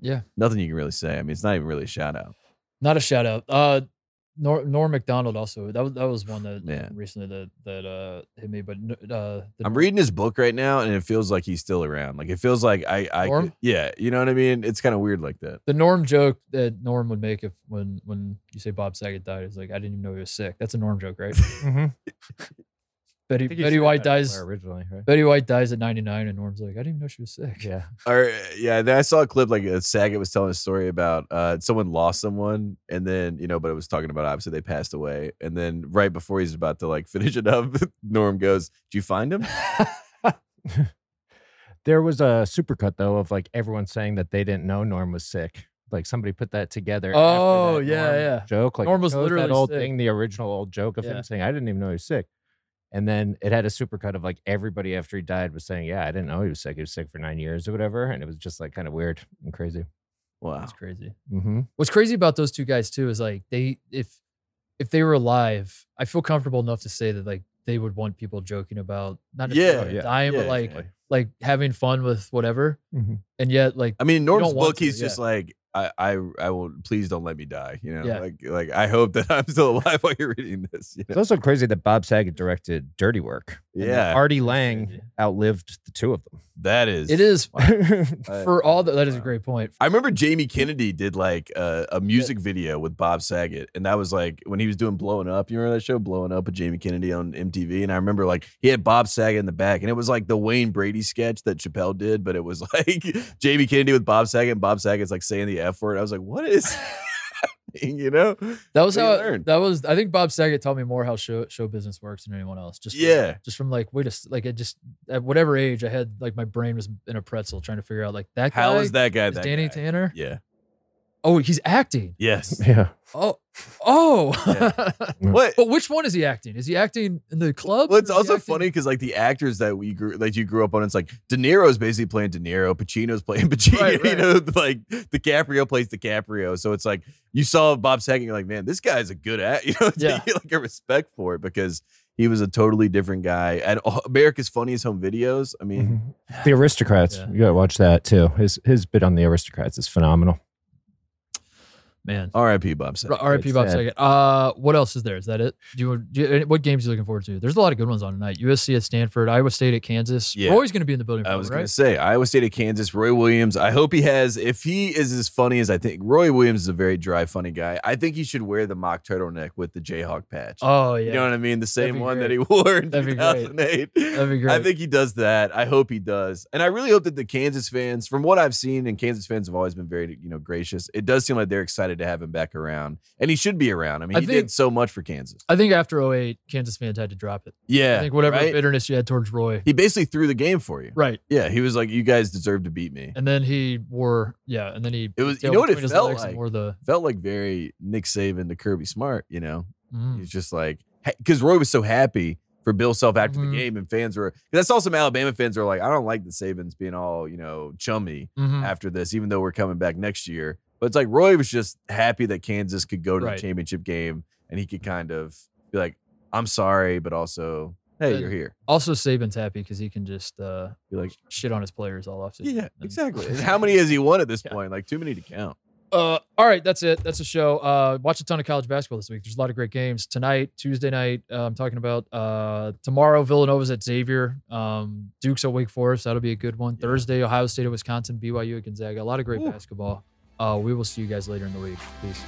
Yeah. nothing you can really say. I mean it's not even really a shout out. Not a shout out. Uh, Nor Norm Macdonald also. That was that was one that Yeah. recently that that uh hit me. But uh, the I'm reading his book right now, and it feels like he's still around. Like it feels like I, I, Norm? could- yeah, you know what I mean. It's kind of weird like that. the Norm joke that Norm would make if when when you say Bob Saget died is like I didn't even know he was sick. That's a Norm joke, right? Mm-hmm. <laughs> Betty Betty White dies. originally, right? Betty White dies at 99, and Norm's like, I didn't even know she was sick. Yeah. <laughs> Or yeah, then I saw a clip like Saget was telling a story about uh someone lost someone, and then you know, but it was talking about obviously they passed away, and then right before he's about to like <laughs> finish it up, Norm goes, "Did you find him?" <laughs> There was a supercut though of like everyone saying that they didn't know Norm was sick. Like somebody put that together. after Oh, that yeah, Norm yeah. Joke like Norm was literally that old sick. thing, the original old joke of Yeah. him saying, "I didn't even know he was sick." And then it had a supercut of like everybody after he died was saying, "Yeah, I didn't know he was sick. He was sick for nine years or whatever," and it was just like kind of weird and crazy. Wow. That's crazy. Mm-hmm. What's crazy about those two guys too is like they if if they were alive, I feel comfortable enough to say that like they would want people joking about not Yeah, yeah, dying, but like yeah. like having fun with whatever. Mhm. And yet like I mean, in Norm's book, to, he's just like, I, I, I will. Please don't let me die. You know, Yeah. like, like I hope that <laughs> I'm still alive while you're reading this. You It's also crazy that Bob Saget directed Dirty Work. and Yeah. Artie Lange outlived the two of them. That is. it is I- <laughs> for all that that is a great point. I remember Jamie Kennedy did like a, a music video with Bob Saget, and that was like when he was doing "Blowing Up." You remember that show, "Blowing Up" with Jamie Kennedy on MTV? And I remember like he had Bob Saget in the back, and it was like the Wayne Brady sketch that Chappelle did, but it was <laughs> like Jamie Kennedy with Bob Saget, and Bob Saget's like saying the F word. I was like, what is? <laughs> happening, you know? That was how learn? that was I think Bob Saget taught me more how show show business works than anyone else. Just from- Yeah. just from like wait a like it just at whatever age I had like my brain was in a pretzel trying to figure out like that guy How is that guy? is That Danny guy? Tanner. Yeah. Oh, he's acting. Yes. <laughs> Yeah. Oh, oh. <laughs> What? but which one is he acting? Is he acting in the club? Well, it's also acting- funny because like the actors that we grew, like you grew up on, it's like De Niro's basically playing De Niro, Pacino's playing <laughs> Pacino, Right, you right. know, like DiCaprio plays DiCaprio. So it's like you saw Bob Saget, you're like, man, this guy's a good act, you know, Yeah. yeah. like a respect for it because he was a totally different guy. And America's Funniest Home Videos. I mean, Mhm. The Aristocrats. Yeah. You gotta watch that too. His his bit on the Aristocrats is phenomenal. Man. R.I.P. Bob Saget. R.I.P. Bob sad. Saget. Uh, what else is there? Is that it? Do you, do you- what games are you looking forward to? There's a lot of good ones on tonight. USC at Stanford, Iowa State at Kansas. Yeah. Roy's going to be in the building. I was going right? to say Iowa State at Kansas, Roy Williams. I hope he has, if he is as funny as I think, Roy Williams is a very dry, funny guy. I think he should wear the mock turtleneck with the Jayhawk patch. Oh yeah, You know what I mean? The same be one that he <laughs> wore in That'd be great. 2008. That'd be great. I think he does that. I hope he does. And I really hope that the Kansas fans, from what I've seen, and Kansas fans have always been very, you know, gracious. It does seem like they're excited to have him back around. And he should be around. I mean, I he think- did so much for Kansas. I think after 08, Kansas fans had to drop it. Yeah. I think whatever right? bitterness you had towards Roy. He basically threw the game for you. Right. Yeah. He was like, you guys deserve to beat me. And then he wore, yeah, and then he It was- you know what it felt like? Wore the, Felt like very Nick Saban to Kirby Smart, you know? mm. He's just like, because Roy was so happy for Bill Self after Mhm. the game, and fans were, because I saw some Alabama fans were like, I don't like the Sabans being all, you know, chummy Mhm. after this, even though we're coming back next year. But it's like Roy was just happy that Kansas could go to Right. the championship game and he could kind of be like, I'm sorry, but also, hey, And- you're here. Also, Saban's happy because he can just uh, Be like, shit on his players all off. Season. Yeah, And- exactly. And <laughs> how many has he won at this Yeah. point? Like too many to count. Uh, all right, that's it. That's a show. Uh, watch a ton of college basketball this week. There's a lot of great games tonight, Tuesday night. Uh, I'm talking about uh, tomorrow. Villanova's at Xavier. Um, Duke's at Wake Forest. That'll be a good one. Yeah. Thursday, Ohio State at Wisconsin. BYU at Gonzaga. A lot of great Ooh. basketball. Uh, we will see you guys later in the week. Peace.